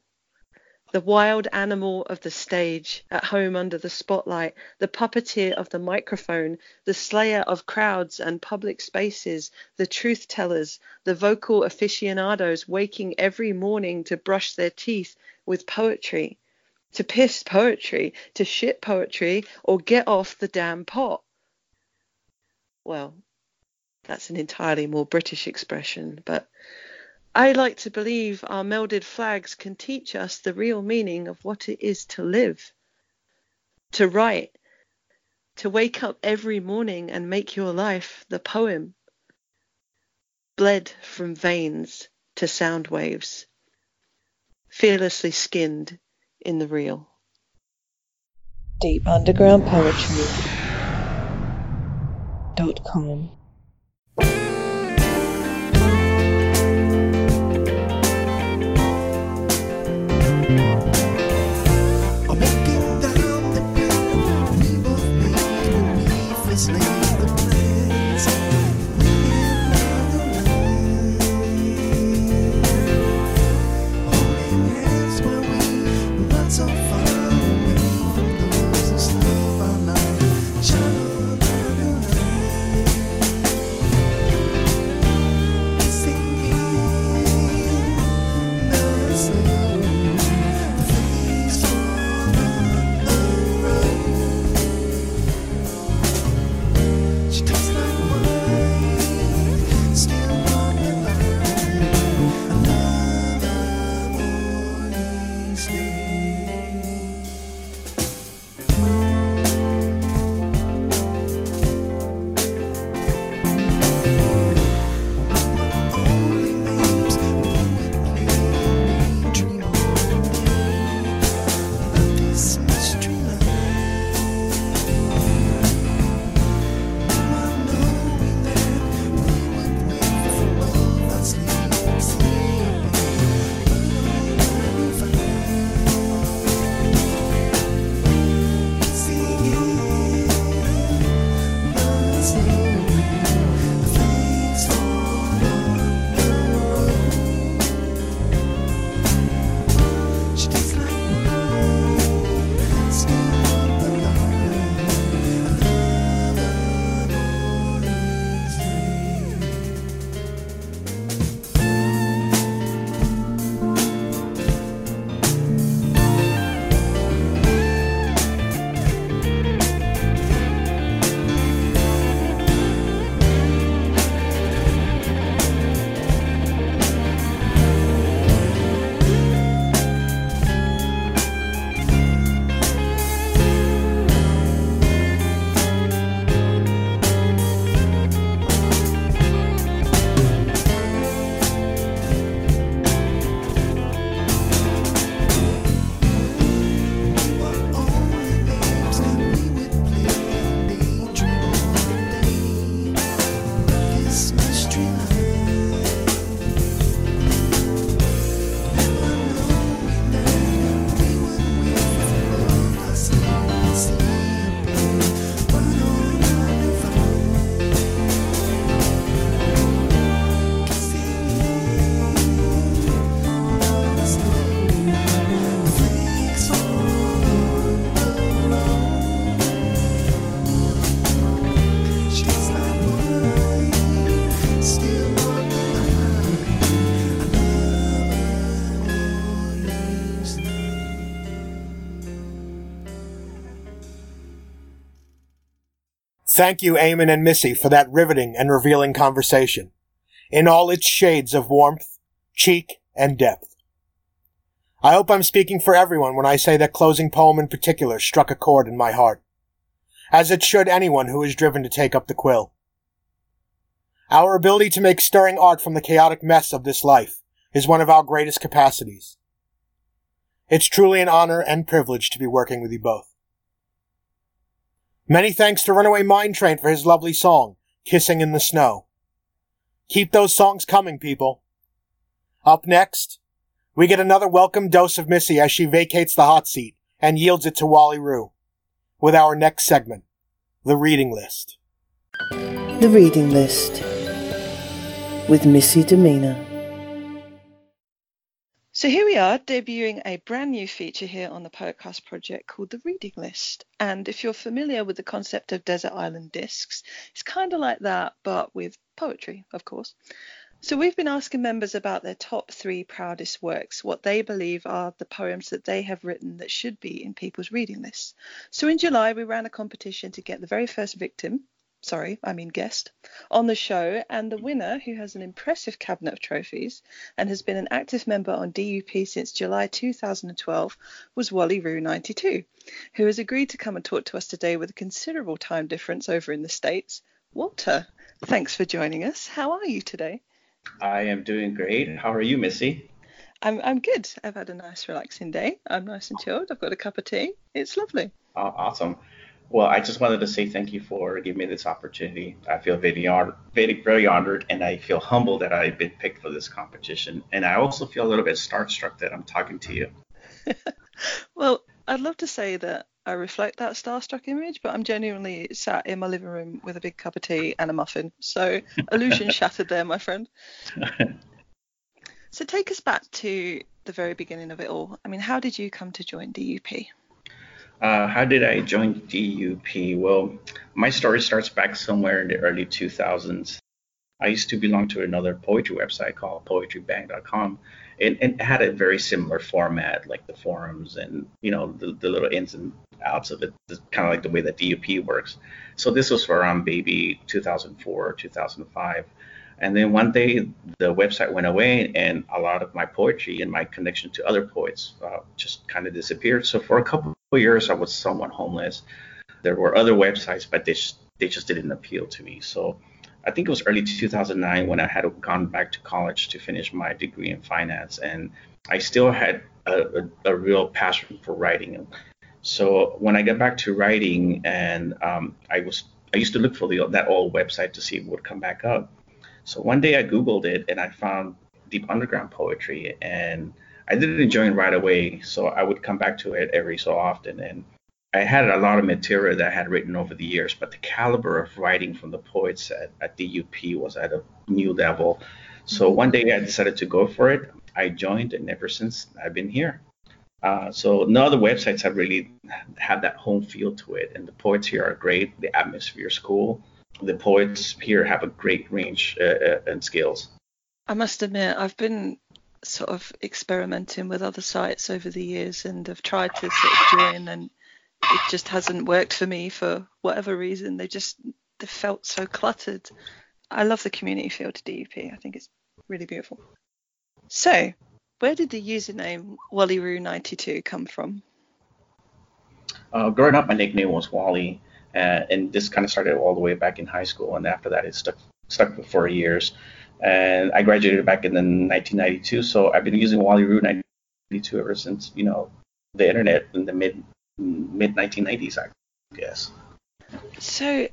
[SPEAKER 2] the wild animal of the stage, at home under the spotlight, the puppeteer of the microphone, the slayer of crowds and public spaces, the truth tellers, the vocal aficionados waking every morning to brush their teeth with poetry, to piss poetry, to shit poetry, or get off the damn pot. Well, that's an entirely more British expression, but I like to believe our melded flags can teach us the real meaning of what it is to live, to write, to wake up every morning and make your life the poem, bled from veins to sound waves, fearlessly skinned in the real.
[SPEAKER 1] Deep Underground Poetry. Dot com.
[SPEAKER 4] Thank you, Eamon and Missy, for that riveting and revealing conversation, in all its shades of warmth, cheek, and depth. I hope I'm speaking for everyone when I say that closing poem in particular struck a chord in my heart, as it should anyone who is driven to take up the quill. Our ability to make stirring art from the chaotic mess of this life is one of our greatest capacities. It's truly an honor and privilege to be working with you both. Many thanks to Runaway-Mindtrain for his lovely song, Kissing in the Snow. Keep those songs coming, people. Up next, we get another welcome dose of Missy as she vacates the hot seat and yields it to WallyRoo with our next segment, The Reading List.
[SPEAKER 1] The Reading List with Missy DeMeanour.
[SPEAKER 2] So here we are debuting a brand new feature here on the Poetcast project called the Reading List. And if you're familiar with the concept of Desert Island Discs, it's kind of like that, but with poetry, of course. So we've been asking members about their top three proudest works, what they believe are the poems that they have written that should be in people's reading lists. So in July, we ran a competition to get the very first victim, sorry, I mean guest, on the show. And the winner, who has an impressive cabinet of trophies and has been an active member on DUP since July 2012, was WallyRoo92, who has agreed to come and talk to us today with a considerable time difference over in the States. Walter, thanks for joining us. How are you today?
[SPEAKER 5] I am doing great. How are you, Missy?
[SPEAKER 2] I'm, I'm good. I've had a nice, relaxing day. I'm nice and chilled. I've got a cup of tea. It's lovely.
[SPEAKER 5] Oh, awesome. Well, I just wanted to say thank you for giving me this opportunity. I feel very honored, very, very honored, and I feel humbled that I've been picked for this competition. And I also feel a little bit starstruck that I'm talking to you.
[SPEAKER 2] well, I'd love to say that I reflect that starstruck image, but I'm genuinely sat in my living room with a big cup of tea and a muffin. So illusion shattered there, my friend. so take us back to the very beginning of it all. I mean, how did you come to join DUP?
[SPEAKER 5] Uh, how did I join DUP? Well, my story starts back somewhere in the early 2000s. I used to belong to another poetry website called poetrybang.com. And, and it had a very similar format, like the forums and you know the, the little ins and outs of it, kind of like the way that DUP works. So this was around maybe 2004 2005. And then one day the website went away, and a lot of my poetry and my connection to other poets uh, just kind of disappeared. So for a couple years, I was somewhat homeless. There were other websites, but they just, they just didn't appeal to me. So I think it was early 2009 when I had gone back to college to finish my degree in finance, and I still had a, a, a real passion for writing. So when I got back to writing, and um, I was I used to look for the, that old website to see if it would come back up. So one day I Googled it and I found Deep Underground Poetry, and I didn't join right away. So I would come back to it every so often, and I had a lot of material that I had written over the years, but the caliber of writing from the poets at, at DUP was at a new level. So one day I decided to go for it. I joined, and ever since I've been here. Uh, so no other websites have really had that home feel to it, and the poets here are great. The atmosphere is cool. The poets here have a great range uh, uh, and skills.
[SPEAKER 2] I must admit, I've been sort of experimenting with other sites over the years, and have tried to sort of join and it just hasn't worked for me for whatever reason. They just they felt so cluttered. I love the community feel to DUP. I think it's really beautiful. So, where did the username WallyRoo92 come from?
[SPEAKER 5] Uh, growing up, my nickname was Wally, uh, and this kind of started all the way back in high school, and after that, it stuck stuck for years. And I graduated back in the 1992, so I've been using WallyRoo92 ever since you know the internet in the mid mid 1990s, I guess.
[SPEAKER 2] So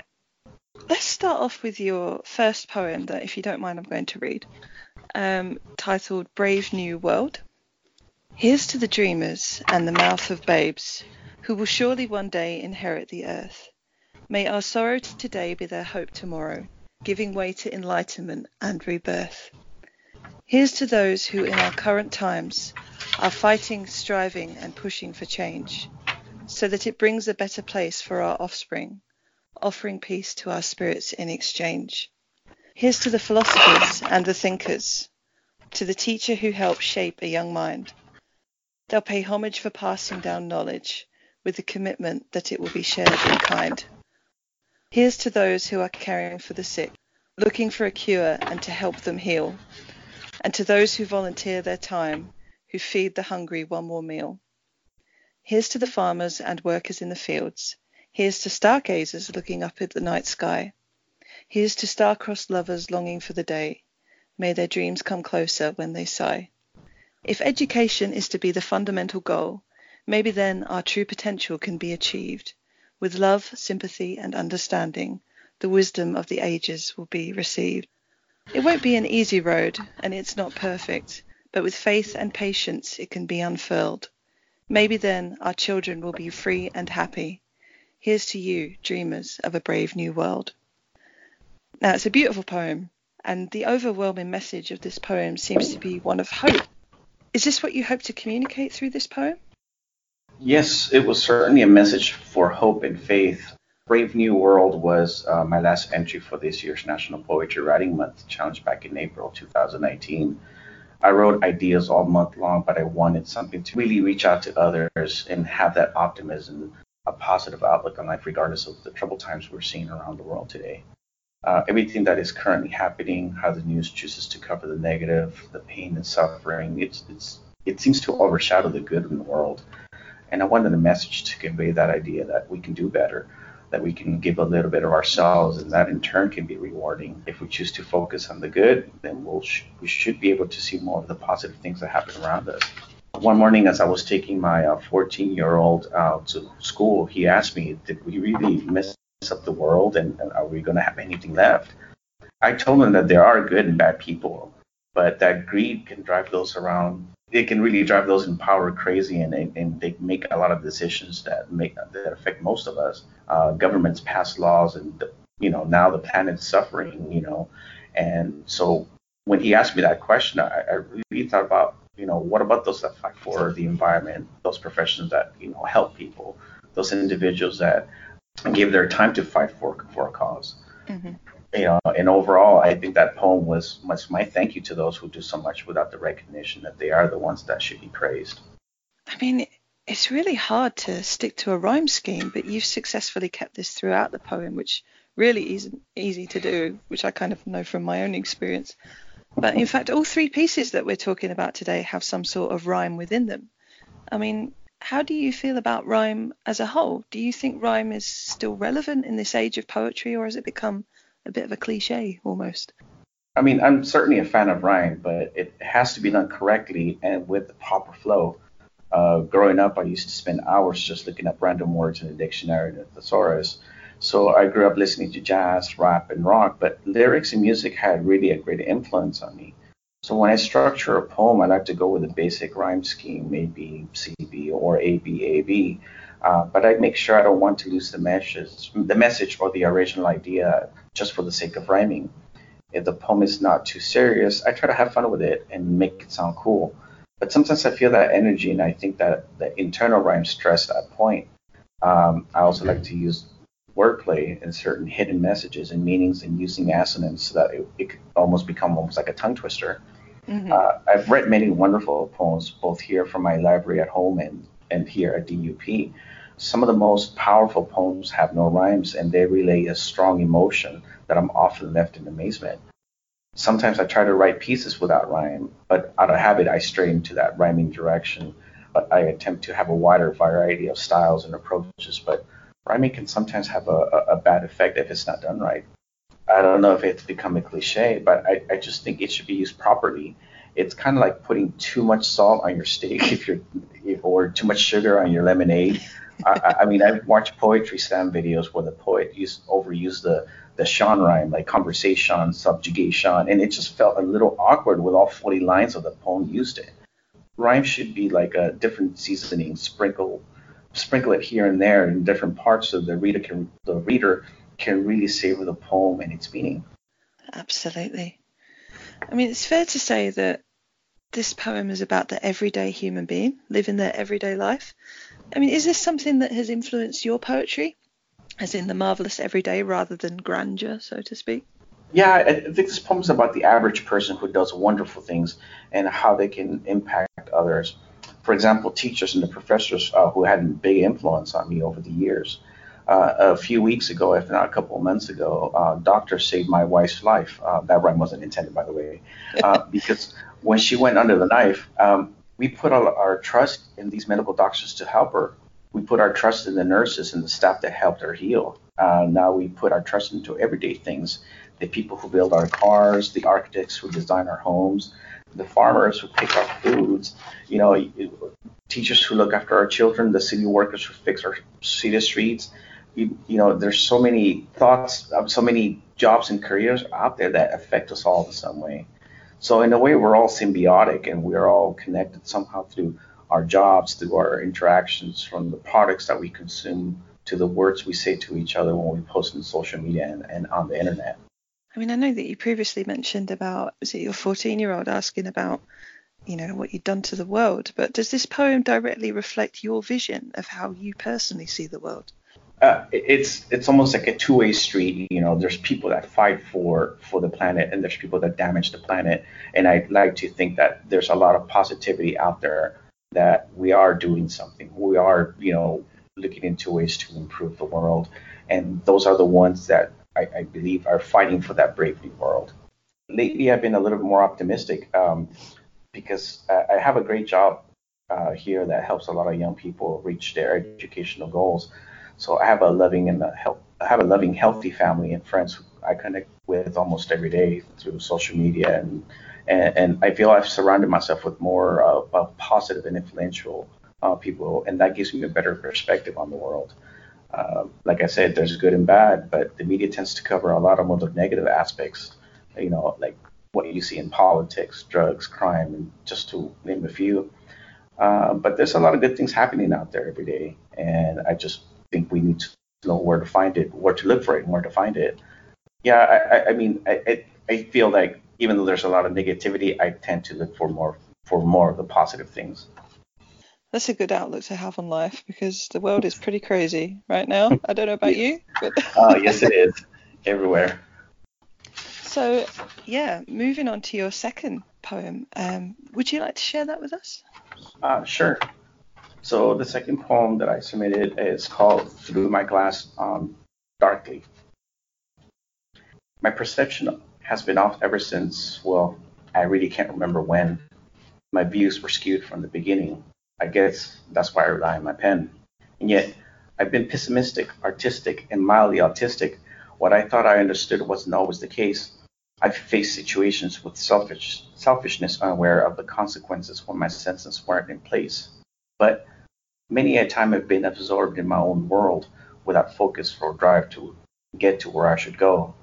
[SPEAKER 2] let's start off with your first poem that, if you don't mind, I'm going to read, um, titled Brave New World. Here's to the dreamers and the mouth of babes who will surely one day inherit the earth. May our sorrow today be their hope tomorrow, giving way to enlightenment and rebirth. Here's to those who, in our current times, are fighting, striving, and pushing for change so that it brings a better place for our offspring, offering peace to our spirits in exchange. Here's to the philosophers and the thinkers, to the teacher who helps shape a young mind. They'll pay homage for passing down knowledge with the commitment that it will be shared in kind. Here's to those who are caring for the sick, looking for a cure and to help them heal. And to those who volunteer their time, who feed the hungry one more meal. Here's to the farmers and workers in the fields. Here's to stargazers looking up at the night sky. Here's to star-crossed lovers longing for the day. May their dreams come closer when they sigh. If education is to be the fundamental goal, maybe then our true potential can be achieved. With love, sympathy, and understanding, the wisdom of the ages will be received. It won't be an easy road, and it's not perfect, but with faith and patience it can be unfurled. Maybe then our children will be free and happy. Here's to you, dreamers of a brave new world. Now, it's a beautiful poem, and the overwhelming message of this poem seems to be one of hope. Is this what you hope to communicate through this poem?
[SPEAKER 5] Yes, it was certainly a message for hope and faith. Brave New World was uh, my last entry for this year's National Poetry Writing Month challenge back in April 2019. I wrote ideas all month long, but I wanted something to really reach out to others and have that optimism, a positive outlook on life, regardless of the troubled times we're seeing around the world today. Uh, everything that is currently happening, how the news chooses to cover the negative, the pain and suffering, it's, it's, it seems to overshadow the good in the world. And I wanted a message to convey that idea that we can do better that we can give a little bit of ourselves, and that in turn can be rewarding. If we choose to focus on the good, then we'll sh- we should be able to see more of the positive things that happen around us. One morning, as I was taking my 14 uh, year old uh, to school, he asked me, Did we really mess up the world, and, and are we going to have anything left? I told him that there are good and bad people, but that greed can drive those around it can really drive those in power crazy and, and they make a lot of decisions that make that affect most of us. Uh, governments pass laws and the, you know now the planet's suffering you know. And so when he asked me that question I, I really thought about you know what about those that fight for the environment those professions that you know help people those individuals that give their time to fight for for a because mm-hmm you know, and overall, I think that poem was much my thank you to those who do so much without the recognition that they are the ones that should be praised.
[SPEAKER 2] I mean, it's really hard to stick to a rhyme scheme, but you've successfully kept this throughout the poem, which really isn't easy to do, which I kind of know from my own experience. But in fact, all three pieces that we're talking about today have some sort of rhyme within them. I mean, how do you feel about rhyme as a whole? Do you think rhyme is still relevant in this age of poetry, or has it become a bit of a cliche almost.
[SPEAKER 5] I mean, I'm certainly a fan of rhyme, but it has to be done correctly and with the proper flow. Uh, growing up, I used to spend hours just looking up random words in the dictionary and the thesaurus. So I grew up listening to jazz, rap, and rock, but lyrics and music had really a great influence on me. So when I structure a poem, I like to go with a basic rhyme scheme, maybe CB or ABAB. Uh, but I make sure I don't want to lose the message, the message or the original idea just for the sake of rhyming. If the poem is not too serious, I try to have fun with it and make it sound cool. But sometimes I feel that energy, and I think that the internal rhyme stress that point. Um, I also like to use wordplay and certain hidden messages and meanings and using assonance so that it, it could almost become almost like a tongue twister. Mm-hmm. Uh, I've read many wonderful poems, both here from my library at home and, and here at DUP. Some of the most powerful poems have no rhymes and they relay a strong emotion that I'm often left in amazement. Sometimes I try to write pieces without rhyme, but out of habit I stray into that rhyming direction. But I attempt to have a wider variety of styles and approaches, but rhyming can sometimes have a, a, bad effect if it's not done right. I don't know if it's become a cliche, but I, I just think it should be used properly. It's kind of like putting too much salt on your steak if you're, or too much sugar on your lemonade. I, I, mean, I've watched poetry slam videos where the poet used overused the the Sean rhyme, like conversation, subjugation, and it just felt a little awkward with all 40 lines of the poem used it. Rhyme should be like a different seasoning, sprinkle sprinkle it here and there in different parts so the reader can the reader can really savor the poem and its meaning.
[SPEAKER 2] Absolutely. I mean, it's fair to say that this poem is about the everyday human being living their everyday life. I mean, is this something that has influenced your poetry, as in the marvelous everyday rather than grandeur, so to speak?
[SPEAKER 5] Yeah, I think this poem is about the average person who does wonderful things and how they can impact others. For example, teachers and the professors uh, who had a big influence on me over the years. uh, a few weeks ago, if not a couple of months ago, uh, doctor saved my wife's life. Uh, that rhyme wasn't intended, by the way, uh, because when she went under the knife, um, we put our, our trust in these medical doctors to help her. We put our trust in the nurses and the staff that helped her heal. Uh, now we put our trust into everyday things the people who build our cars, the architects who design our homes, the farmers who pick our foods, you know, teachers who look after our children, the city workers who fix our city streets. You, you know, there's so many thoughts, so many jobs and careers out there that affect us all in some way. So in a way, we're all symbiotic and we're all connected somehow through our jobs, through our interactions, from the products that we consume to the words we say to each other when we post on social media and, and on the internet.
[SPEAKER 2] I mean, I know that you previously mentioned about was it your 14 year old asking about, you know, what you'd done to the world, but does this poem directly reflect your vision of how you personally see the world?
[SPEAKER 5] Uh, it's it's almost like a two-way street. You know, there's people that fight for for the planet, and there's people that damage the planet. And I like to think that there's a lot of positivity out there that we are doing something. We are, you know, looking into ways to improve the world, and those are the ones that I, I believe are fighting for that brave new world. Lately, I've been a little more optimistic um, because I, I have a great job uh, here that helps a lot of young people reach their educational goals so I have a loving and a health, I have a loving, healthy family and friends who I connect with almost every day through social media, and and, and I feel I've surrounded myself with more uh, positive and influential uh, people, and that gives me a better perspective on the world. Uh, like I said, there's good and bad, but the media tends to cover a lot of more the negative aspects. You know, like what you see in politics, drugs, crime, and just to name a few. Uh, but there's a lot of good things happening out there every day, and I just think we need to know where to find it, where to look for it, and where to find it. Yeah, I, I mean, I, I feel like even though there's a lot of negativity, I tend to look for more for more of the positive things.
[SPEAKER 2] That's a good outlook to have on life because the world is pretty crazy right now. I don't know about you, but
[SPEAKER 5] uh, yes, it is everywhere.
[SPEAKER 2] So, yeah, moving on to your second poem, um, would you like to share that with us?
[SPEAKER 5] Uh, sure. So the second poem that I submitted is called Through My Glass um, Darkly. My perception has been off ever since, well, I really can't remember when. My views were skewed from the beginning. I guess that's why I rely on my pen. And yet, I've been pessimistic, artistic, and mildly autistic. What I thought I understood wasn't always the case. I've faced situations with selfish, selfishness unaware of the consequences when my senses weren't in place. But Many a time I've been absorbed in my own world without focus or drive to get to where I should go.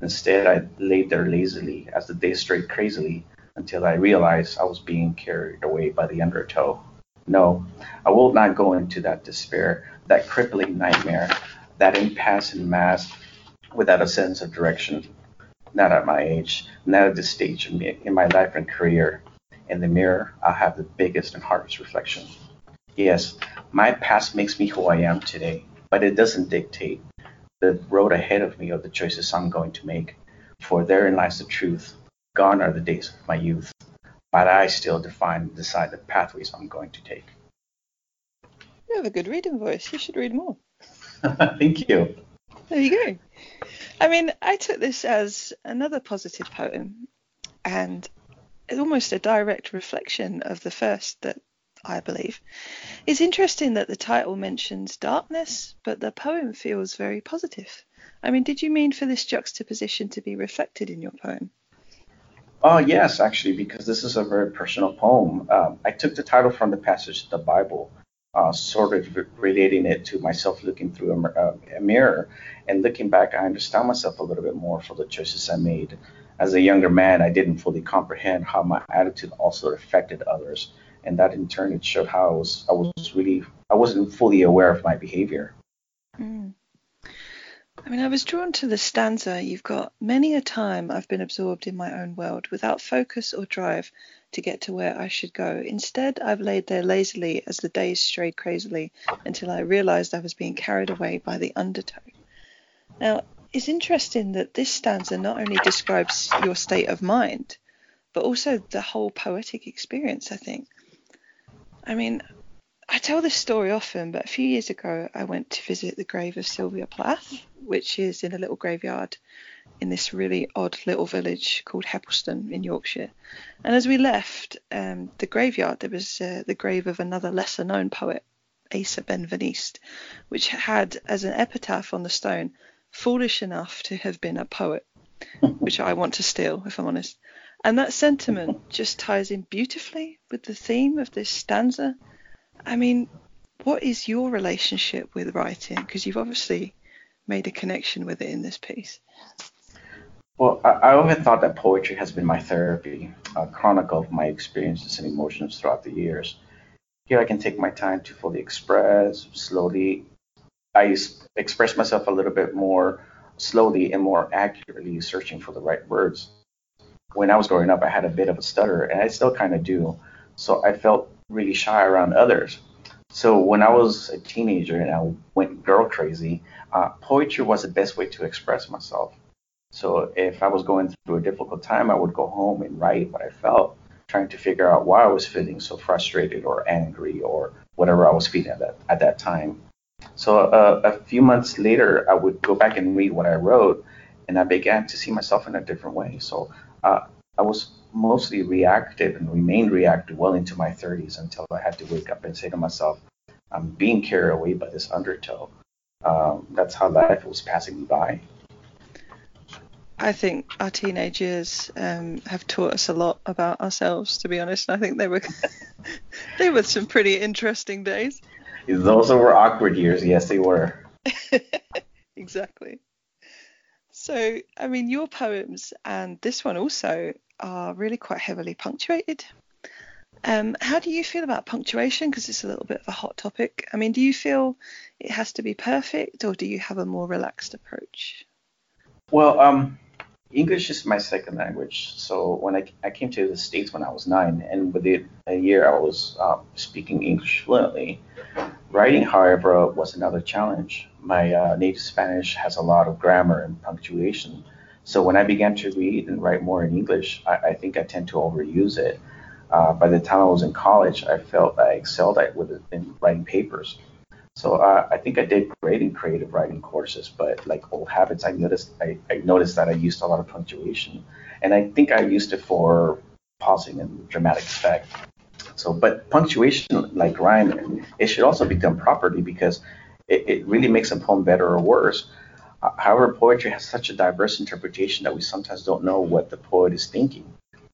[SPEAKER 5] Instead, I laid there lazily as the day strayed crazily until I realized I was being carried away by the undertow. No, I will not go into that despair, that crippling nightmare, that impasse and mass without a sense of direction. Not at my age, not at this stage in my life and career. In the mirror, I'll have the biggest and hardest reflection. Yes, my past makes me who I am today, but it doesn't dictate the road ahead of me or the choices I'm going to make. For therein lies the truth. Gone are the days of my youth, but I still define and decide the pathways I'm going to take.
[SPEAKER 2] You have a good reading voice. You should read more.
[SPEAKER 5] Thank you.
[SPEAKER 2] There you go. I mean, I took this as another positive poem and almost a direct reflection of the first that I believe. It's interesting that the title mentions darkness, but the poem feels very positive. I mean, did you mean for this juxtaposition to be reflected in your poem?
[SPEAKER 5] Oh, yes, actually, because this is a very personal poem. Um, I took the title from the passage of the Bible, uh, sort of relating it to myself looking through a, uh, a, mirror. And looking back, I understand myself a little bit more for the choices I made. As a younger man, I didn't fully comprehend how my attitude also affected others and that in turn it showed how I was I was really I wasn't fully aware of my behavior.
[SPEAKER 2] Mm. I mean, I was drawn to the stanza. You've got many a time I've been absorbed in my own world without focus or drive to get to where I should go. Instead, I've laid there lazily as the days strayed crazily until I realized I was being carried away by the undertow. Now, it's interesting that this stanza not only describes your state of mind, but also the whole poetic experience, I think. I mean, I tell this story often, but a few years ago I went to visit the grave of Sylvia Plath, which is in a little graveyard in this really odd little village called Heptonstall in Yorkshire. And as we left um, the graveyard, there was uh, the grave of another lesser known poet, Asa Benveniste, which had as an epitaph on the stone, foolish enough to have been a poet, which I want to steal, if I'm honest. And that sentiment just ties in beautifully with the theme of this stanza. I mean, what is your relationship with writing? Because you've obviously made a connection with it in this piece.
[SPEAKER 5] Well, I, I often thought that poetry has been my therapy, a chronicle of my experiences and emotions throughout the years. Here I can take my time to fully express, slowly. I express myself a little bit more slowly and more accurately, searching for the right words. When I was growing up, I had a bit of a stutter, and I still kind of do. So I felt really shy around others. So when I was a teenager and I went girl crazy, uh, poetry was the best way to express myself. So if I was going through a difficult time, I would go home and write what I felt, trying to figure out why I was feeling so frustrated or angry or whatever I was feeling at that at that time. So uh, a few months later, I would go back and read what I wrote, and I began to see myself in a different way. So uh, I was mostly reactive and remained reactive well into my 30s until I had to wake up and say to myself, I'm being carried away by this undertow. Um, that's how life was passing me by.
[SPEAKER 2] I think our teenage years um, have taught us a lot about ourselves. To be honest, I think they were they were some pretty interesting days.
[SPEAKER 5] Those were awkward years. Yes, they were.
[SPEAKER 2] exactly. So, I mean, your poems and this one also are really quite heavily punctuated. Um, how do you feel about punctuation? Because it's a little bit of a hot topic. I mean, do you feel it has to be perfect, or do you have a more relaxed approach?
[SPEAKER 5] Well, um, English is my second language. So when I, I came to the States when I was nine, and within a year I was uh, speaking English fluently. Writing, however, was another challenge. My uh, native Spanish has a lot of grammar and punctuation. So when I began to read and write more in English, I, I think I tend to overuse it. Uh, by the time I was in college, I felt I excelled at with it in writing papers. So uh, I think I did great in creative writing courses, but like old habits, I noticed I, I noticed that I used a lot of punctuation, and I think I used it for pausing and dramatic effect. So, but punctuation, like rhyme, it should also be done properly because it, it really makes a poem better or worse. Uh, however, poetry has such a diverse interpretation that we sometimes don't know what the poet is thinking.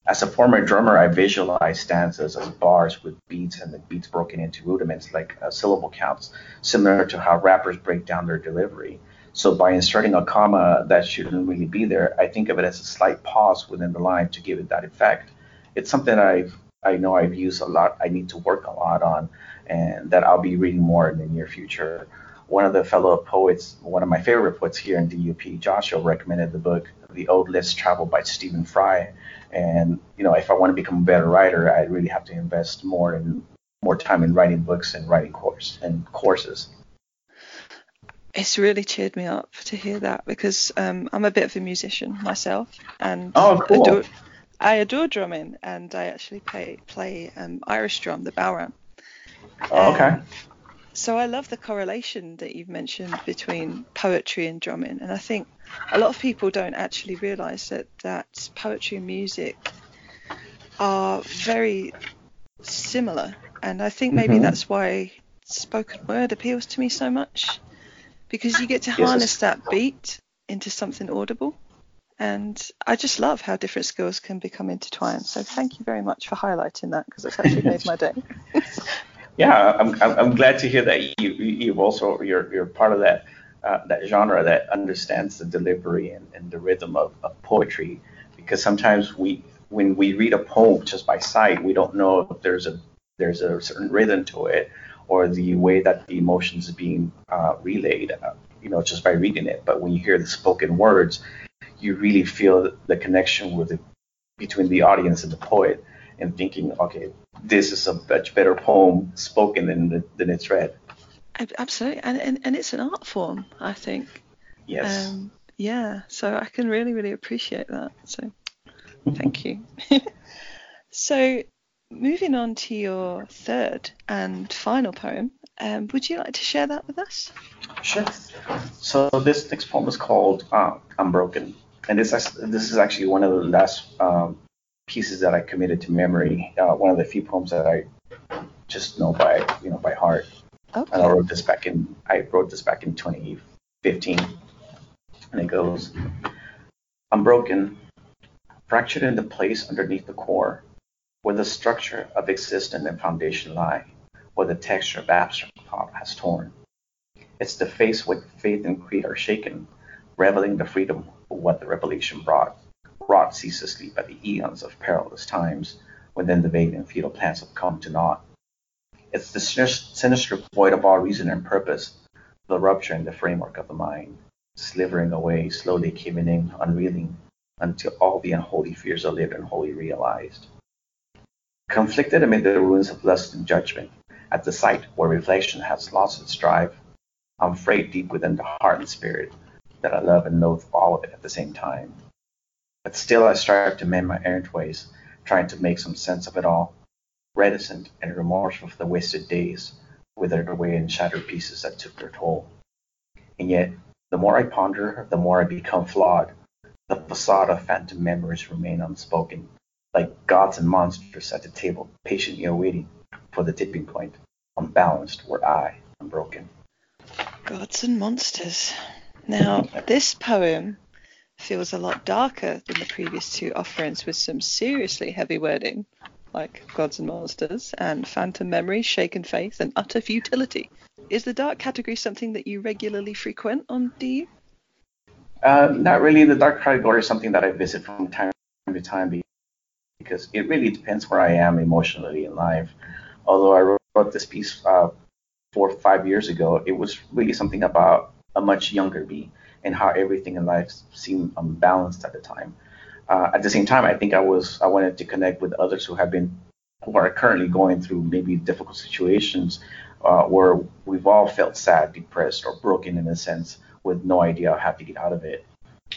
[SPEAKER 5] As a former drummer, I visualize stanzas as bars with beats and the beats broken into rudiments like uh, syllable counts, similar to how rappers break down their delivery. So by inserting a comma that shouldn't really be there, I think of it as a slight pause within the line to give it that effect. It's something I've I know I've used a lot. I need to work a lot on, and that I'll be reading more in the near future. One of the fellow poets, one of my favorite poets here in DUP, Joshua, recommended the book The Ode Less Traveled by Stephen Fry, and you know, if I want to become a better writer, I really have to invest more in more time in writing books and writing course and courses.
[SPEAKER 2] It's really cheered me up to hear that because um, I'm a bit of a musician myself, and
[SPEAKER 5] oh, cool.
[SPEAKER 2] adore, I adore drumming, and I actually play play um, Irish drum, the bodhrán.
[SPEAKER 5] Oh, okay.
[SPEAKER 2] Um, so I love the correlation that you've mentioned between poetry and drumming, and I think a lot of people don't actually realise that that poetry and music are very similar, and I think maybe mm-hmm. that's why spoken word appeals to me so much because you get to harness yes. that beat into something audible. And I just love how different skills can become intertwined. So thank you very much for highlighting that because it's actually made my day.
[SPEAKER 5] yeah, I'm, I'm glad to hear that you you've also you're you're part of that uh, that genre that understands the delivery and, and the rhythm of, of poetry because sometimes we when we read a poem just by sight we don't know if there's a there's a certain rhythm to it or the way that the emotions are being uh, relayed uh, you know just by reading it but when you hear the spoken words you really feel the connection with it between the audience and the poet and thinking okay this is a much better poem spoken than, than it's read
[SPEAKER 2] Absolutely, and, and and it's an art form, I think.
[SPEAKER 5] Yes. Um,
[SPEAKER 2] yeah, so I can really really appreciate that. So, thank you. so, moving on to your third and final poem, um, would you like to share that with us?
[SPEAKER 5] Sure. So this next poem is called uh, "I'm Broken," and this this is actually one of the last um, pieces that I committed to memory. Uh, one of the few poems that I just know by you know by heart. Okay. And I wrote this back in I wrote this back in 2015, and it goes, "I'm broken, fractured in the place underneath the core, where the structure of existence and foundation lie, where the texture of abstract thought has torn. It's the face where faith and creed are shaken, reveling the freedom what the revelation brought, wrought ceaselessly by the eons of perilous times, when then the vague and futile plans have come to naught. It's the sinister void of all reason and purpose, the rupture in the framework of the mind, slivering away, slowly caving in, unreeling, until all the unholy fears are lived and wholly realized. Conflicted amid the ruins of lust and judgment, at the site where reflection has lost its drive, I'm afraid deep within the heart and spirit that I love and loathe all of it at the same time. But still I strive to mend my errant ways, trying to make some sense of it all, reticent and remorseful for the wasted days, withered away in shattered pieces that took their toll. And yet, the more I ponder, the more I become flawed. The facade of phantom memories remain unspoken, like gods and monsters at the table, patiently awaiting for the tipping point, unbalanced where I am broken.
[SPEAKER 2] Gods and monsters. Now, this poem feels a lot darker than the previous two offerings with some seriously heavy wording, like Gods and Monsters and Phantom Memory, Shaken Faith, and Utter Futility. Is the dark category something that you regularly frequent on DU?
[SPEAKER 5] Uh, not really. The dark category is something that I visit from time to time because it really depends where I am emotionally in life. Although I wrote this piece uh, four or five years ago, it was really something about a much younger me and how everything in life seemed unbalanced at the time. Uh, at the same time, I think I was I wanted to connect with others who have been who are currently going through maybe difficult situations uh, where we've all felt sad, depressed, or broken in a sense with no idea how to get out of it.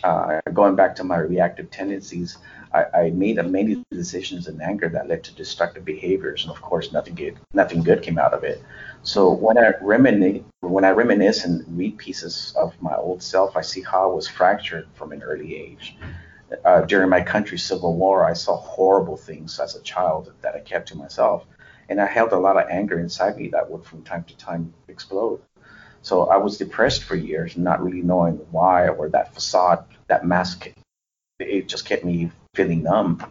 [SPEAKER 5] Uh, going back to my reactive tendencies, I, I, made many decisions in anger that led to destructive behaviors, and of course, nothing good, nothing good came out of it. So when I reminisce, when I reminisce and read pieces of my old self, I see how I was fractured from an early age. Uh, during my country's civil war, I saw horrible things as a child that I kept to myself, and I held a lot of anger inside me that would from time to time explode. So I was depressed for years, not really knowing why or that facade, that mask, it just kept me feeling numb.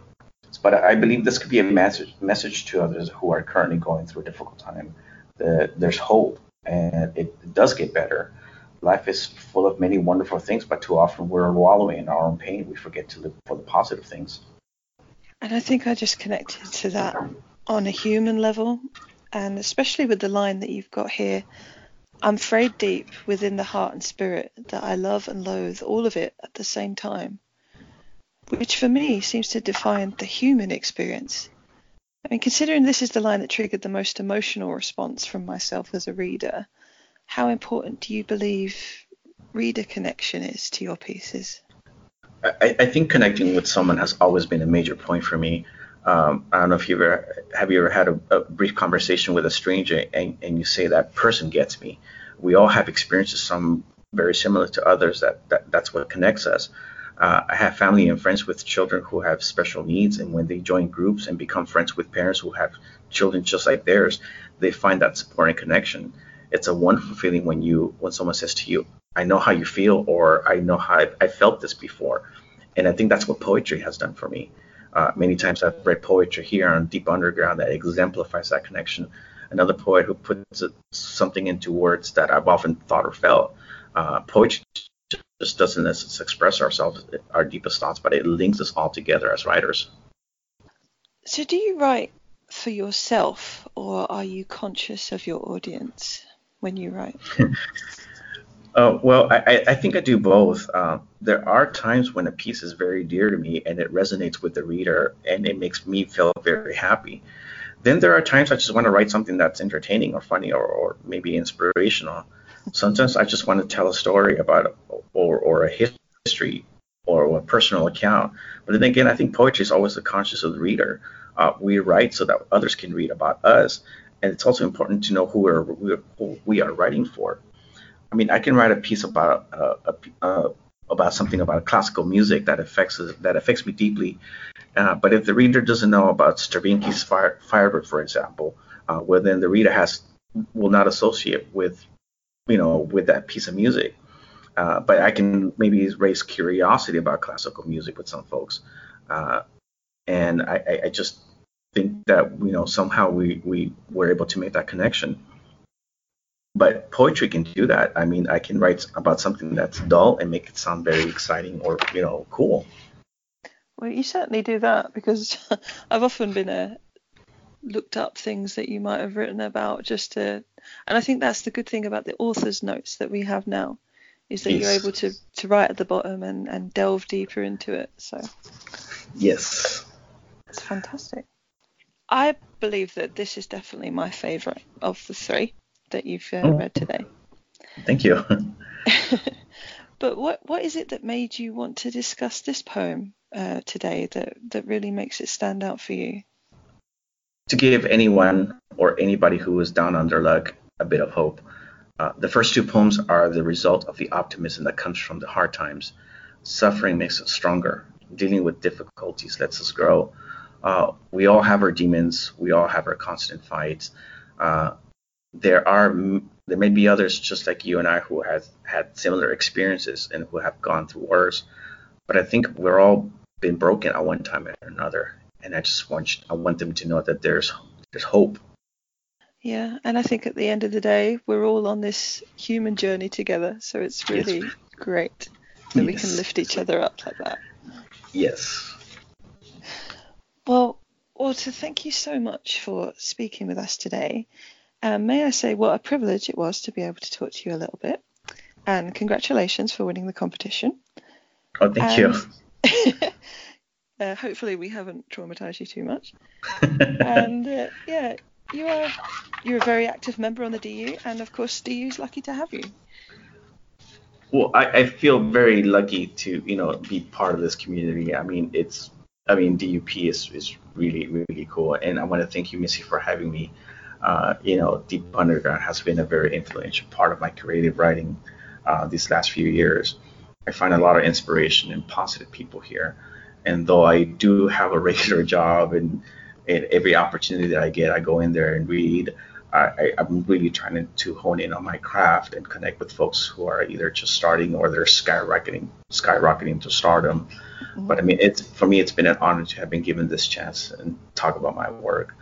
[SPEAKER 5] But I believe this could be a message message to others who are currently going through a difficult time. That there's hope, and it does get better. Life is full of many wonderful things, but too often we're wallowing in our own pain. We forget to look for the positive things.
[SPEAKER 2] And I think I just connected to that on a human level, and especially with the line that you've got here I'm frayed deep within the heart and spirit that I love and loathe all of it at the same time, which for me seems to define the human experience. I mean, considering this is the line that triggered the most emotional response from myself as a reader, how important do you believe reader connection is to your pieces?
[SPEAKER 5] I, I think connecting with someone has always been a major point for me. Um, I don't know if you ever have you ever had a, a brief conversation with a stranger and, and, you say that person gets me. We all have experiences, some very similar to others. That, that that's what connects us. Uh, I have family and friends with children who have special needs, and when they join groups and become friends with parents who have children just like theirs, they find that support and connection. It's a wonderful feeling when you when someone says to you, "I know how you feel," or "I know how I, felt this before," and I think that's what poetry has done for me. Uh, many times I've read poetry here on Deep Underground that exemplifies that connection. Another poet who puts something into words that I've often thought or felt. Uh, poetry just doesn't express ourselves, our deepest thoughts, but it links us all together as writers.
[SPEAKER 2] So, do you write for yourself, or are you conscious of your audience when you write?
[SPEAKER 5] Uh, well, I, I, think I do both. Uh, there are times when a piece is very dear to me and it resonates with the reader and it makes me feel very happy. Then there are times I just want to write something that's entertaining or funny or, or maybe inspirational. Sometimes I just want to tell a story about or, or a history or a personal account. But then again, I think poetry is always the conscious of the reader. Uh, we write so that others can read about us, and it's also important to know who, we're, who we are writing for. I mean, I can write a piece about uh, a, uh, about something about classical music that affects that affects me deeply, uh, but if the reader doesn't know about Stravinsky's Fire, Firebird, for example, uh, well then the reader has will not associate with you know with that piece of music. Uh, but I can maybe raise curiosity about classical music with some folks, uh, and I, I just think that you know somehow we we were able to make that connection but poetry can do that. I mean, I can write about something that's dull and make it sound very exciting or you know cool.
[SPEAKER 2] Well, you certainly do that because I've often been a uh, looked up things that you might have written about just to, and I think that's the good thing about the author's notes that we have now, is that yes. you're able to to write at the bottom and and delve deeper into it. So.
[SPEAKER 5] Yes.
[SPEAKER 2] It's fantastic. I believe that this is definitely my favourite of the three that you've uh, oh. read today.
[SPEAKER 5] Thank you.
[SPEAKER 2] but what what is it that made you want to discuss this poem uh, today that that really makes it stand out for you?
[SPEAKER 5] To give anyone or anybody who is down on their luck a bit of hope. Uh, the first two poems are the result of the optimism that comes from the hard times. Suffering makes us stronger. Dealing with difficulties lets us grow. Uh, we all have our demons. We all have our constant fights. Uh, there are there may be others just like you and I who have had similar experiences and who have gone through worse, but I think we're all been broken at one time or another, and I just want I want them to know that there's there's hope.
[SPEAKER 2] Yeah, and I think at the end of the day, we're all on this human journey together, so it's really yes. great that yes. we can lift each other up like that.
[SPEAKER 5] Yes.
[SPEAKER 2] Well, Walter, thank you so much for speaking with us today. Um, may I say what a privilege it was to be able to talk to you a little bit. And congratulations for winning the competition.
[SPEAKER 5] Oh, thank
[SPEAKER 2] you. uh, hopefully, we haven't traumatized you too much. and uh, yeah, you are you're a very active member on the DU, and of course, DU is lucky to have you.
[SPEAKER 5] Well, I, I feel very lucky to you know be part of this community. I mean, it's I mean DUP is is really really cool, and I want to thank you, Missy, for having me uh, you know, Deep Underground has been a very influential part of my creative writing uh, these last few years. I find a lot of inspiration and positive people here. And though I do have a regular job and, and every opportunity that I get, I go in there and read. I, am really trying to, to, hone in on my craft and connect with folks who are either just starting or they're skyrocketing, skyrocketing to stardom. Mm-hmm. But I mean, it's for me, it's been an honor to have been given this chance and talk about my work.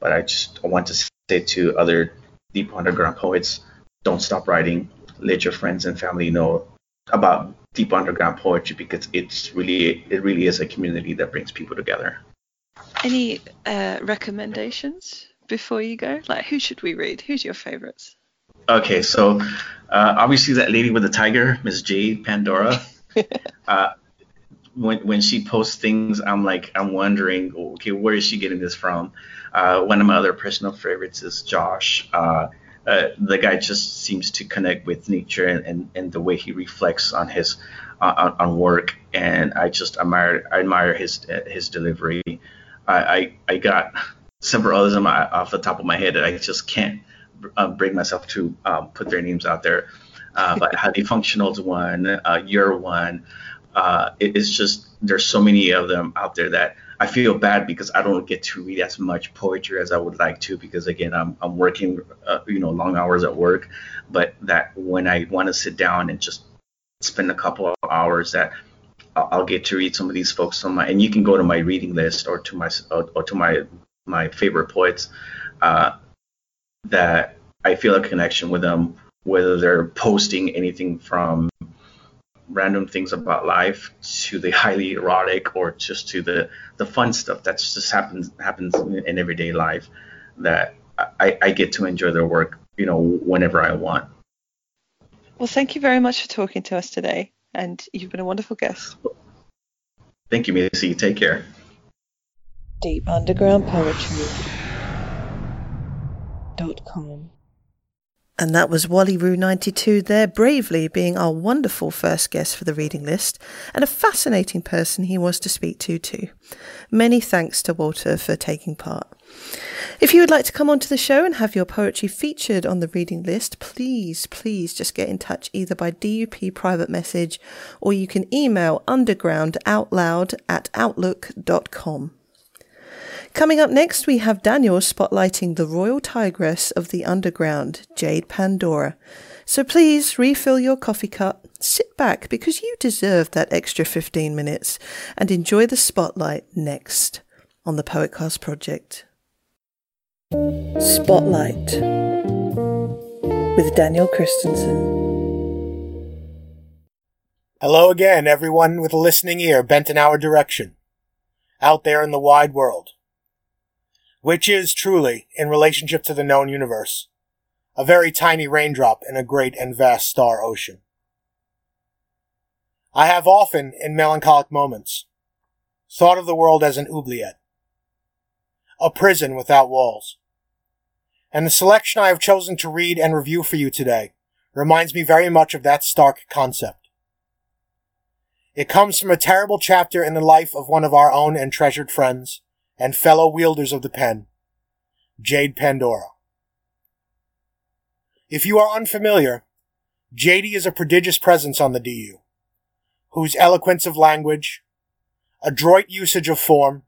[SPEAKER 5] But I just I want to say to other deep underground poets, don't stop writing. Let your friends and family know about deep underground poetry because it's really it really is a community that brings people together.
[SPEAKER 2] Any uh, recommendations before you go? Like who should we read? Who's your favorites?
[SPEAKER 5] Okay, so uh, obviously that lady with the tiger, Miss J. Pandora. uh, when when she posts things, I'm like I'm wondering, okay, where is she getting this from? Uh, one of my other personal favorites is Josh. Uh, uh, the guy just seems to connect with nature and, and, and the way he reflects on his uh, on, on, work, and I just admire I admire his his delivery. I, I, I got several others my, off the top of my head that I just can't uh, bring myself to um, put their names out there. Uh, but Highly Functional's one, uh, you're one. Uh, it, it's just there's so many of them out there that I feel bad because I don't get to read as much poetry as I would like to because again I'm I'm working uh, you know long hours at work, but that when I want to sit down and just spend a couple of hours that I'll get to read some of these folks on my and you can go to my reading list or to my or, to my my favorite poets uh, that I feel a connection with them whether they're posting anything from random things about life to the highly erotic or just to the the fun stuff that just happens happens in everyday life that I, I get to enjoy their work you know whenever I want.
[SPEAKER 2] Well, thank you very much for talking to us today, and you've been a wonderful guest.
[SPEAKER 5] Thank you, Missy. Take care.
[SPEAKER 1] Deep Underground Poetry. Dot com.
[SPEAKER 2] And that was WallyRoo92 there, bravely being our wonderful first guest for the reading list, and a fascinating person he was to speak to, too. Many thanks to Walter for taking part. If you would like to come onto the show and have your poetry featured on the reading list, please, please just get in touch either by DUP private message or you can email undergroundoutloud at outlook.com. Coming up next, we have Daniel spotlighting the royal tigress of the underground, Jade Pandora. So please refill your coffee cup, sit back because you deserve that extra 15 minutes, and enjoy the spotlight next on the Poetcast Project.
[SPEAKER 6] Spotlight with Daniel Christensen.
[SPEAKER 4] Hello again, everyone with a listening ear bent in our direction, out there in the wide world which is truly, in relationship to the known universe, a very tiny raindrop in a great and vast star ocean. I have often, in melancholic moments, thought of the world as an oubliette, a prison without walls. And the selection I have chosen to read and review for you today reminds me very much of that stark concept. It comes from a terrible chapter in the life of one of our own and treasured friends, and fellow wielders of the pen, Jade Pandora. If you are unfamiliar, Jady is a prodigious presence on the DU, whose eloquence of language, adroit usage of form,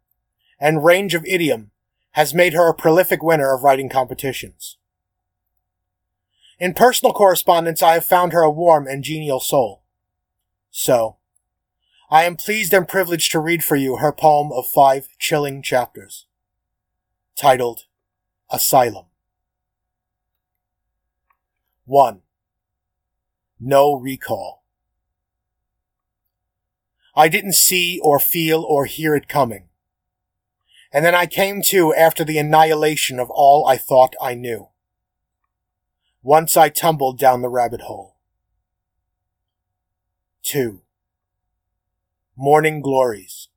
[SPEAKER 4] and range of idiom has made her a prolific winner of writing competitions. In personal correspondence, I have found her a warm and genial soul. So, I am pleased and privileged to read for you her poem of five chilling chapters, titled Asylum. 1. No recall. I didn't see or feel or hear it coming. And then I came to after the annihilation of all I thought I knew. Once I tumbled down the rabbit hole. 2 morning glories.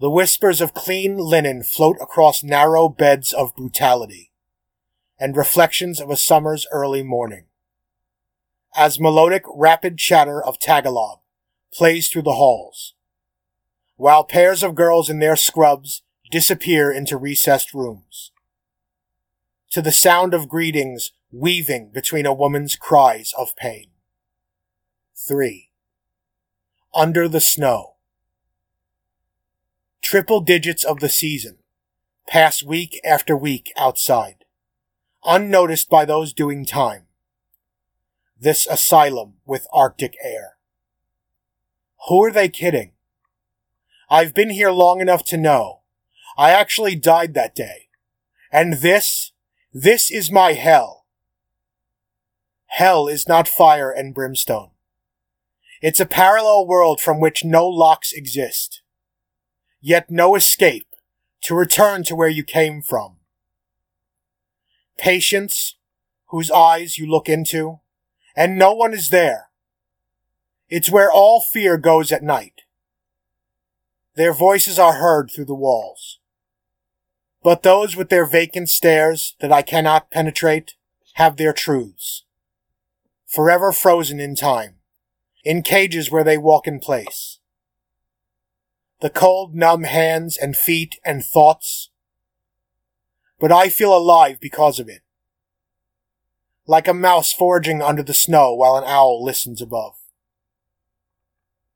[SPEAKER 4] The whispers of clean linen float across narrow beds of brutality, and reflections of a summer's early morning. As melodic, rapid chatter of Tagalog plays through the halls, while pairs of girls in their scrubs disappear into recessed rooms. To the sound of greetings weaving between a woman's cries of pain. 3 under the snow. Triple digits of the season pass week after week outside, unnoticed by those doing time. This asylum with Arctic air. Who are they kidding? I've been here long enough to know. I actually died that day. And this, this is my hell. Hell is not fire and brimstone. It's a parallel world from which no locks exist, yet no escape to return to where you came from. Patients, whose eyes you look into, and no one is there. It's where all fear goes at night. Their voices are heard through the walls. But those with their vacant stares that I cannot penetrate have their truths, forever frozen in time in cages where they walk in place. The cold, numb hands and feet and thoughts. But I feel alive because of it. Like a mouse foraging under the snow while an owl listens above.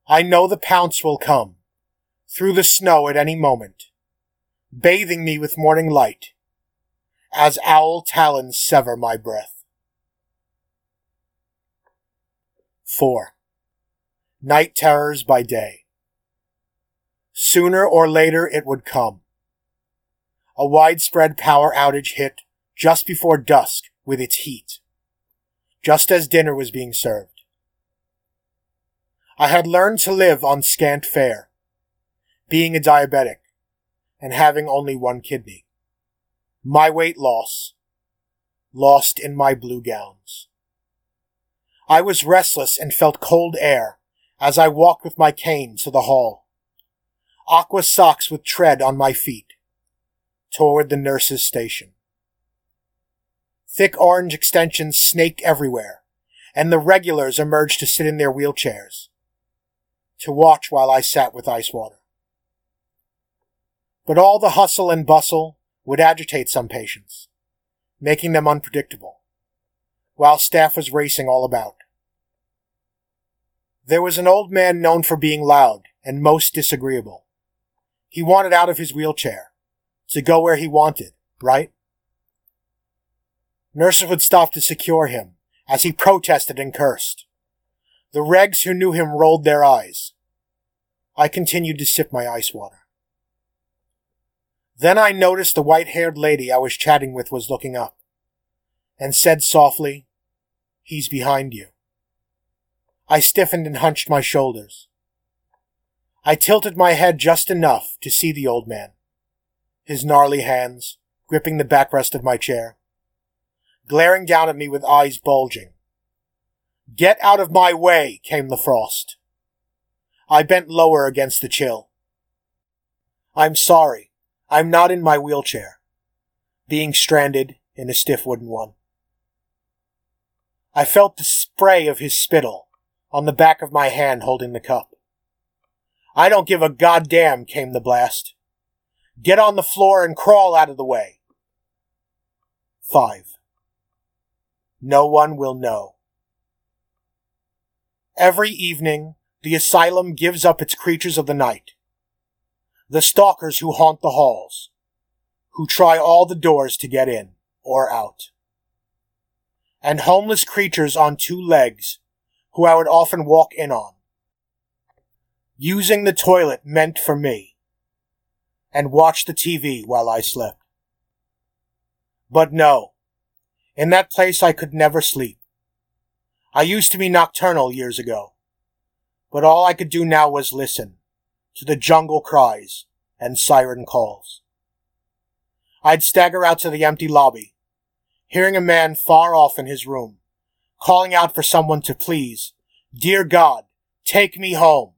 [SPEAKER 4] I know the pounce will come, through the snow at any moment, bathing me with morning light, as owl talons sever my breath. 4 night terrors by day. Sooner or later it would come. A widespread power outage hit just before dusk with its heat, just as dinner was being served. I had learned to live on scant fare, being a diabetic and having only one kidney. My weight loss, lost in my blue gowns. I was restless and felt cold air as I walked with my cane to the hall. Aqua socks with tread on my feet toward the nurse's station. Thick orange extensions snake everywhere, and the regulars emerged to sit in their wheelchairs. To watch while I sat with ice water. But all the hustle and bustle would agitate some patients, making them unpredictable, while staff was racing all about. There was an old man known for being loud and most disagreeable. He wanted out of his wheelchair, to go where he wanted, right? Nurses would stop to secure him as he protested and cursed. The regs who knew him rolled their eyes. I continued to sip my ice water. Then I noticed the white haired lady I was chatting with was looking up and said softly, He's behind you. I stiffened and hunched my shoulders. I tilted my head just enough to see the old man, his gnarly hands gripping the backrest of my chair, glaring down at me with eyes bulging. Get out of my way, came the frost. I bent lower against the chill. I'm sorry. I'm not in my wheelchair. Being stranded in a stiff wooden one. I felt the spray of his spittle on the back of my hand holding the cup. I don't give a goddamn, came the blast. Get on the floor and crawl out of the way. 5. No one will know. Every evening, the asylum gives up its creatures of the night. The stalkers who haunt the halls, who try all the doors to get in or out. And homeless creatures on two legs, who I would often walk in on. Using the toilet meant for me. And watch the TV while I slept. But no, in that place I could never sleep. I used to be nocturnal years ago, but all I could do now was listen to the jungle cries and siren calls. I'd stagger out to the empty lobby, hearing a man far off in his room, calling out for someone to please, Dear God, take me home.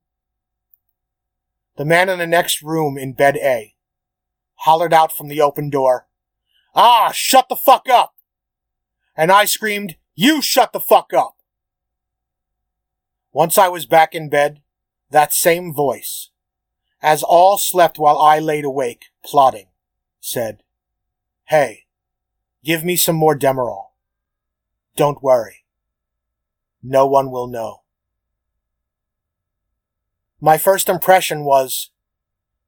[SPEAKER 4] The man in the next room in bed A hollered out from the open door, Ah, shut the fuck up! and I screamed, You shut the fuck up! Once I was back in bed, that same voice, as all slept while I laid awake, plotting, said, Hey, give me some more Demerol. Don't worry. No one will know. My first impression was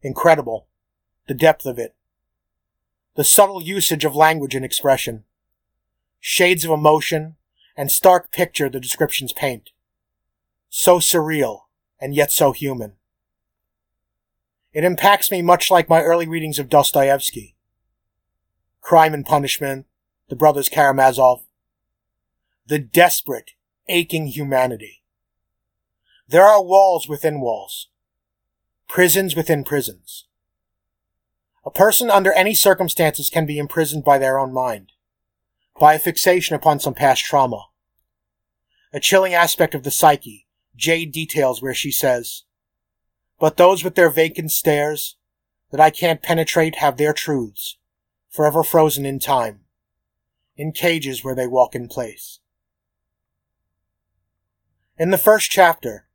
[SPEAKER 4] incredible. The depth of it. The subtle usage of language and expression shades of emotion, and stark picture the descriptions paint. So surreal, and yet so human. It impacts me much like my early readings of Dostoevsky. Crime and Punishment, The Brothers Karamazov. The desperate, aching humanity. There are walls within walls. Prisons within prisons. A person under any circumstances can be imprisoned by their own mind by a fixation upon some past trauma. A chilling aspect of the psyche, Jade details where she says, But those with their vacant stares, that I can't penetrate have their truths, forever frozen in time, in cages where they walk in place. In the first chapter,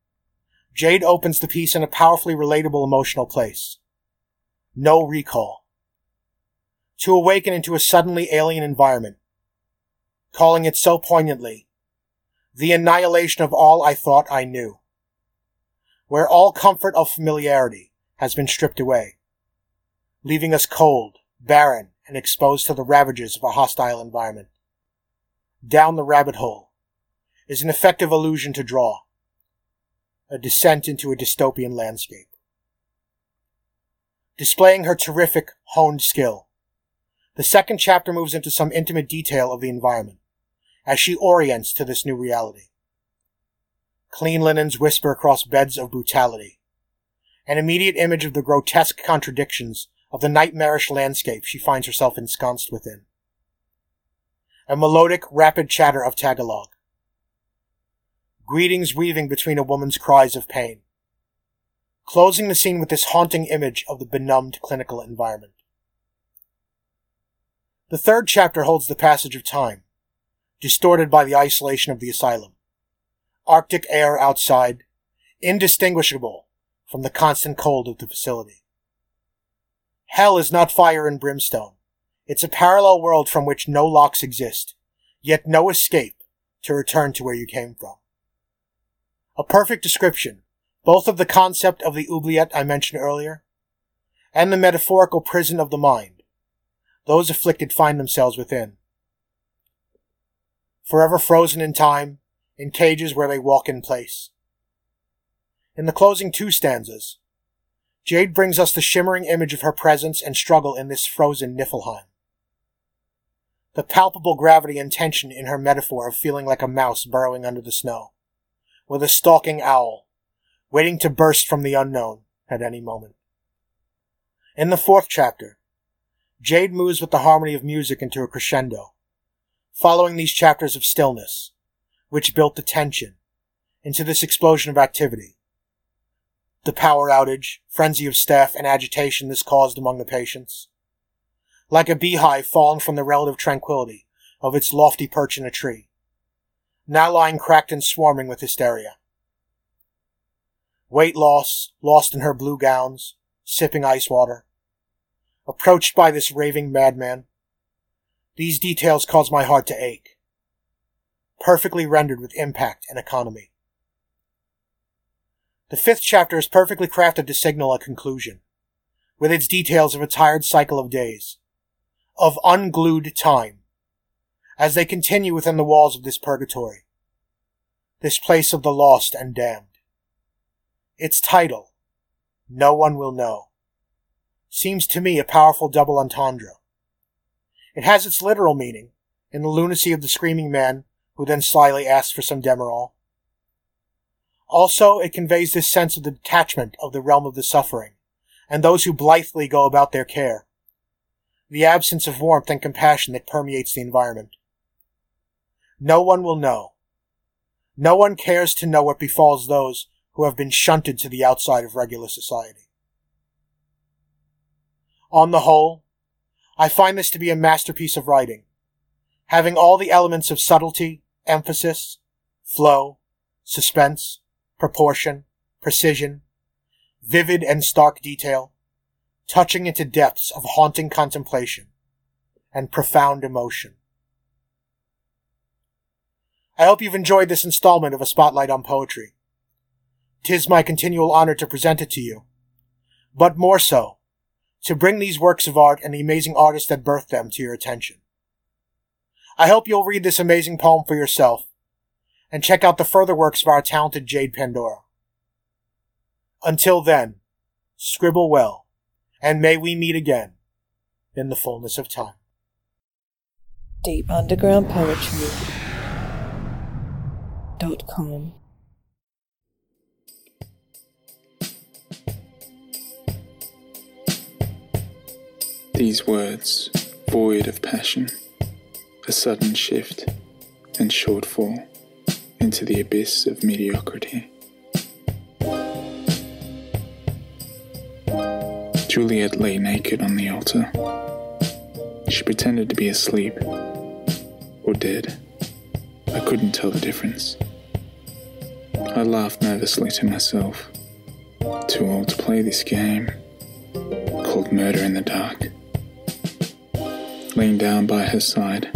[SPEAKER 4] Jade opens the piece in a powerfully relatable emotional place. No recall. To awaken into a suddenly alien environment, calling it so poignantly, the annihilation of all I thought I knew, where all comfort of familiarity has been stripped away, leaving us cold, barren, and exposed to the ravages of a hostile environment. Down the rabbit hole is an effective allusion to draw, a descent into a dystopian landscape. Displaying her terrific, honed skill, the second chapter moves into some intimate detail of the environment as she orients to this new reality. Clean linens whisper across beds of brutality. An immediate image of the grotesque contradictions of the nightmarish landscape she finds herself ensconced within. A melodic, rapid chatter of Tagalog. Greetings weaving between a woman's cries of pain. Closing the scene with this haunting image of the benumbed clinical environment. The third chapter holds the passage of time, distorted by the isolation of the asylum. Arctic air outside, indistinguishable from the constant cold of the facility. Hell is not fire and brimstone. It's a parallel world from which no locks exist, yet no escape to return to where you came from. A perfect description, both of the concept of the oubliette I mentioned earlier, and the metaphorical prison of the mind. Those afflicted find themselves within. Forever frozen in time, in cages where they walk in place. In the closing two stanzas, Jade brings us the shimmering image of her presence and struggle in this frozen Niflheim. The palpable gravity and tension in her metaphor of feeling like a mouse burrowing under the snow, with a stalking owl, waiting to burst from the unknown at any moment. In the fourth chapter, Jade moves with the harmony of music into a crescendo, following these chapters of stillness, which built the tension, into this explosion of activity. The power outage, frenzy of staff, and agitation this caused among the patients. Like a beehive fallen from the relative tranquility of its lofty perch in a tree, now lying cracked and swarming with hysteria. Weight loss, lost in her blue gowns, sipping ice water. Approached by this raving madman. These details cause my heart to ache. Perfectly rendered with impact and economy. The fifth chapter is perfectly crafted to signal a conclusion, with its details of a tired cycle of days, of unglued time, as they continue within the walls of this purgatory, this place of the lost and damned. Its title, no one will know, seems to me a powerful double entendre. It has its literal meaning, in the lunacy of the screaming man who then slyly asks for some Demerol. Also, it conveys this sense of the detachment of the realm of the suffering, and those who blithely go about their care. The absence of warmth and compassion that permeates the environment. No one will know. No one cares to know what befalls those who have been shunted to the outside of regular society. On the whole, I find this to be a masterpiece of writing, having all the elements of subtlety, emphasis, flow, suspense, proportion, precision, vivid and stark detail, touching into depths of haunting contemplation and profound emotion. I hope you've enjoyed this installment of A Spotlight on Poetry. Tis my continual honor to present it to you, but more so, to bring these works of art and the amazing artists that birthed them to your attention. I hope you'll read this amazing poem for yourself and check out the further works of our talented Jade Pandora. Until then, scribble well, and may we meet again in the fullness of time.
[SPEAKER 1] Deep Underground Poetry.
[SPEAKER 7] These words, void of passion, a sudden shift and shortfall into the abyss of mediocrity. Juliet lay naked on the altar. She pretended to be asleep or dead. I couldn't tell the difference. I laughed nervously to myself. Too old to play this game called Murder in the Dark laying down by her side,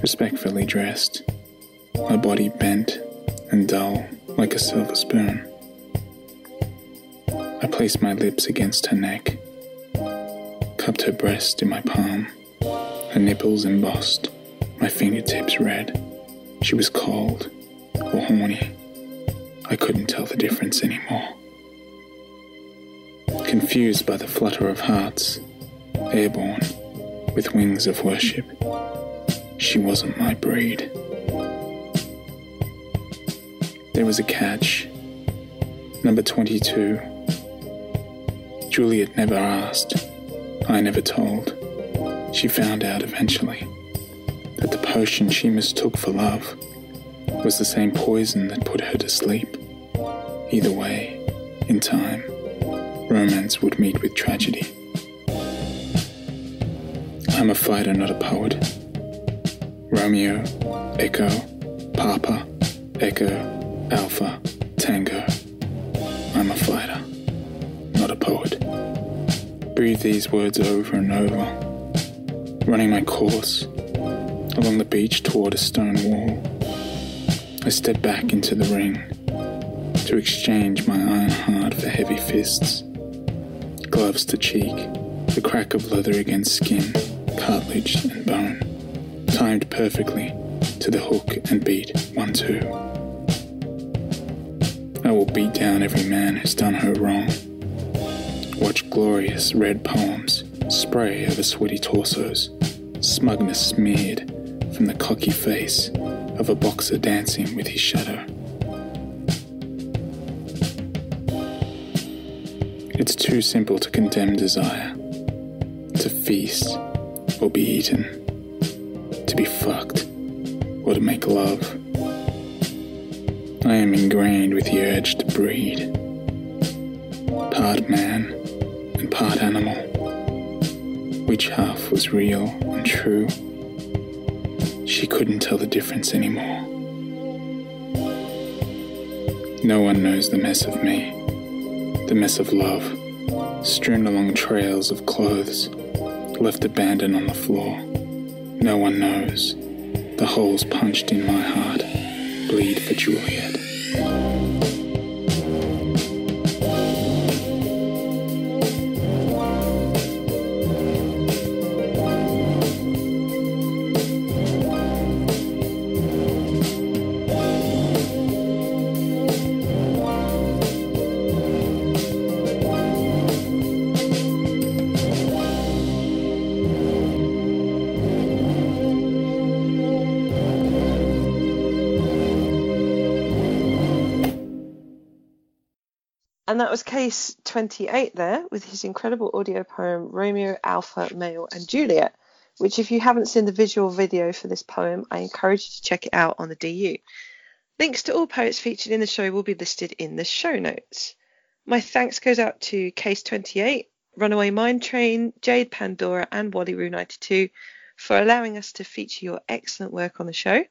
[SPEAKER 7] respectfully dressed, my body bent and dull like a silver spoon. I placed my lips against her neck, cupped her breast in my palm, her nipples embossed, my fingertips red. She was cold or horny. I couldn't tell the difference anymore. Confused by the flutter of hearts, airborne, with wings of worship. She wasn't my breed. There was a catch. Number 22. Juliet never asked. I never told. She found out eventually that the potion she mistook for love was the same poison that put her to sleep. Either way, in time, romance would meet with tragedy. I'm a fighter, not a poet. Romeo, Echo, Papa, Echo, Alpha, Tango. I'm a fighter, not a poet. Breathe these words over and over, running my course along the beach toward a stone wall. I step back into the ring to exchange my iron heart for heavy fists, gloves to cheek, the crack of leather against skin, cartilage and bone, timed perfectly to the hook and beat one two. I will beat down every man who's done her wrong. Watch glorious red poems spray over sweaty torsos, smugness smeared from the cocky face of a boxer dancing with his shadow. It's too simple to condemn desire, to feast or be eaten, to be fucked or to make love. I am ingrained with the urge to breed, part man and part animal. Which half was real and true? She couldn't tell the difference anymore. No one knows the mess of me, the mess of love, strewn along trails of clothes, left abandoned on the floor. No one knows the holes punched in my heart bleed for Juliet.
[SPEAKER 2] 28 there with his incredible audio poem Romeo, Alpha, Male, and Juliet, which, if you haven't seen the visual video for this poem, I encourage you to check it out on the DU. Links to all poets featured in the show will be listed in the show notes. My thanks goes out to Case 28, Runaway-Mindtrain, Jade Pandora, and WallyRoo92 for allowing us to feature your excellent work on the show.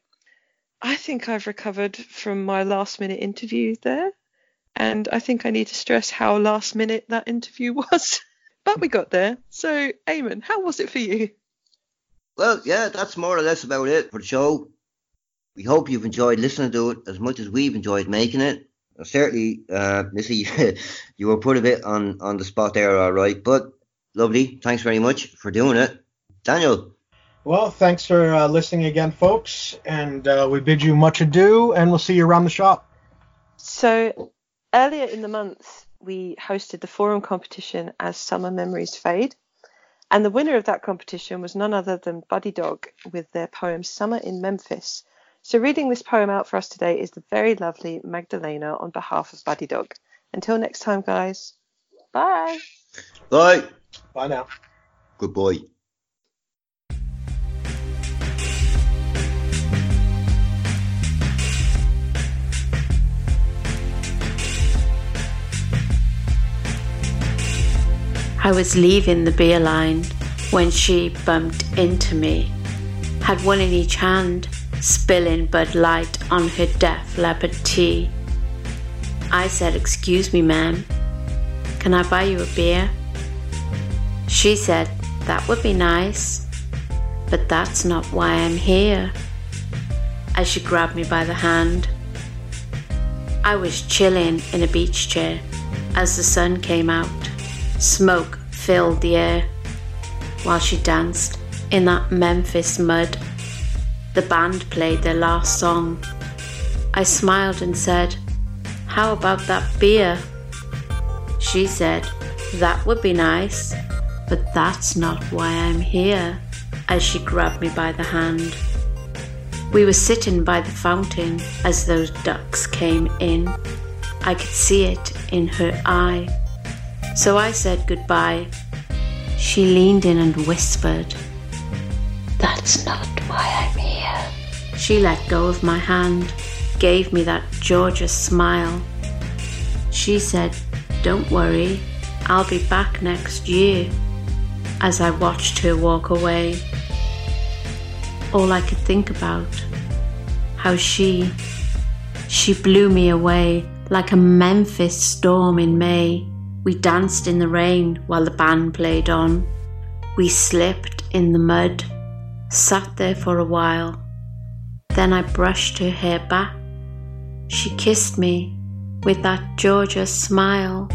[SPEAKER 2] I think I've recovered from my last minute interview there and I think I need to stress how last minute that interview was. but we got there. So, Eamon, how was it for you?
[SPEAKER 3] Well, yeah, that's more or less about it for the show. We hope you've enjoyed listening to it as much as we've enjoyed making it. Certainly, uh, Missy, you were put a bit on, on the spot there, all right. But lovely. Thanks very much for doing it. Daniel.
[SPEAKER 4] Well, thanks for uh, listening again, folks. And uh, we bid you much adieu, and we'll see you around the shop.
[SPEAKER 2] So, Earlier in the month, we hosted the forum competition as Summer Memories Fade. And the winner of that competition was none other than Buddydog with their poem Summer in Memphis. So, reading this poem out for us today is the very lovely Magdalena on behalf of Buddydog. Until next time, guys. Bye.
[SPEAKER 3] Bye.
[SPEAKER 4] Bye now.
[SPEAKER 3] Good boy.
[SPEAKER 8] I was leaving the beer line when she bumped into me. Had one in each hand, spilling Bud Light on her Def Leppard tee. I said, Excuse me, ma'am, can I buy you a beer? She said, That would be nice, but that's not why I'm here. As she grabbed me by the hand, I was chilling in a beach chair as the sun came out. Smoke filled the air while she danced in that Memphis mud. The band played their last song. I smiled and said, How about that beer? She said, That would be nice, but that's not why I'm here, as she grabbed me by the hand. We were sitting by the fountain as those ducks came in. I could see it in her eye. So I said goodbye. She leaned in and whispered, That's not why I'm here. She let go of my hand, gave me that Georgia smile. She said, Don't worry, I'll be back next year. as I watched her walk away. All I could think about, how she, she blew me away like a Memphis storm in May. We danced in the rain while the band played on. We slipped in the mud, sat there for a while. Then I brushed her hair back. She kissed me with that Georgia smile.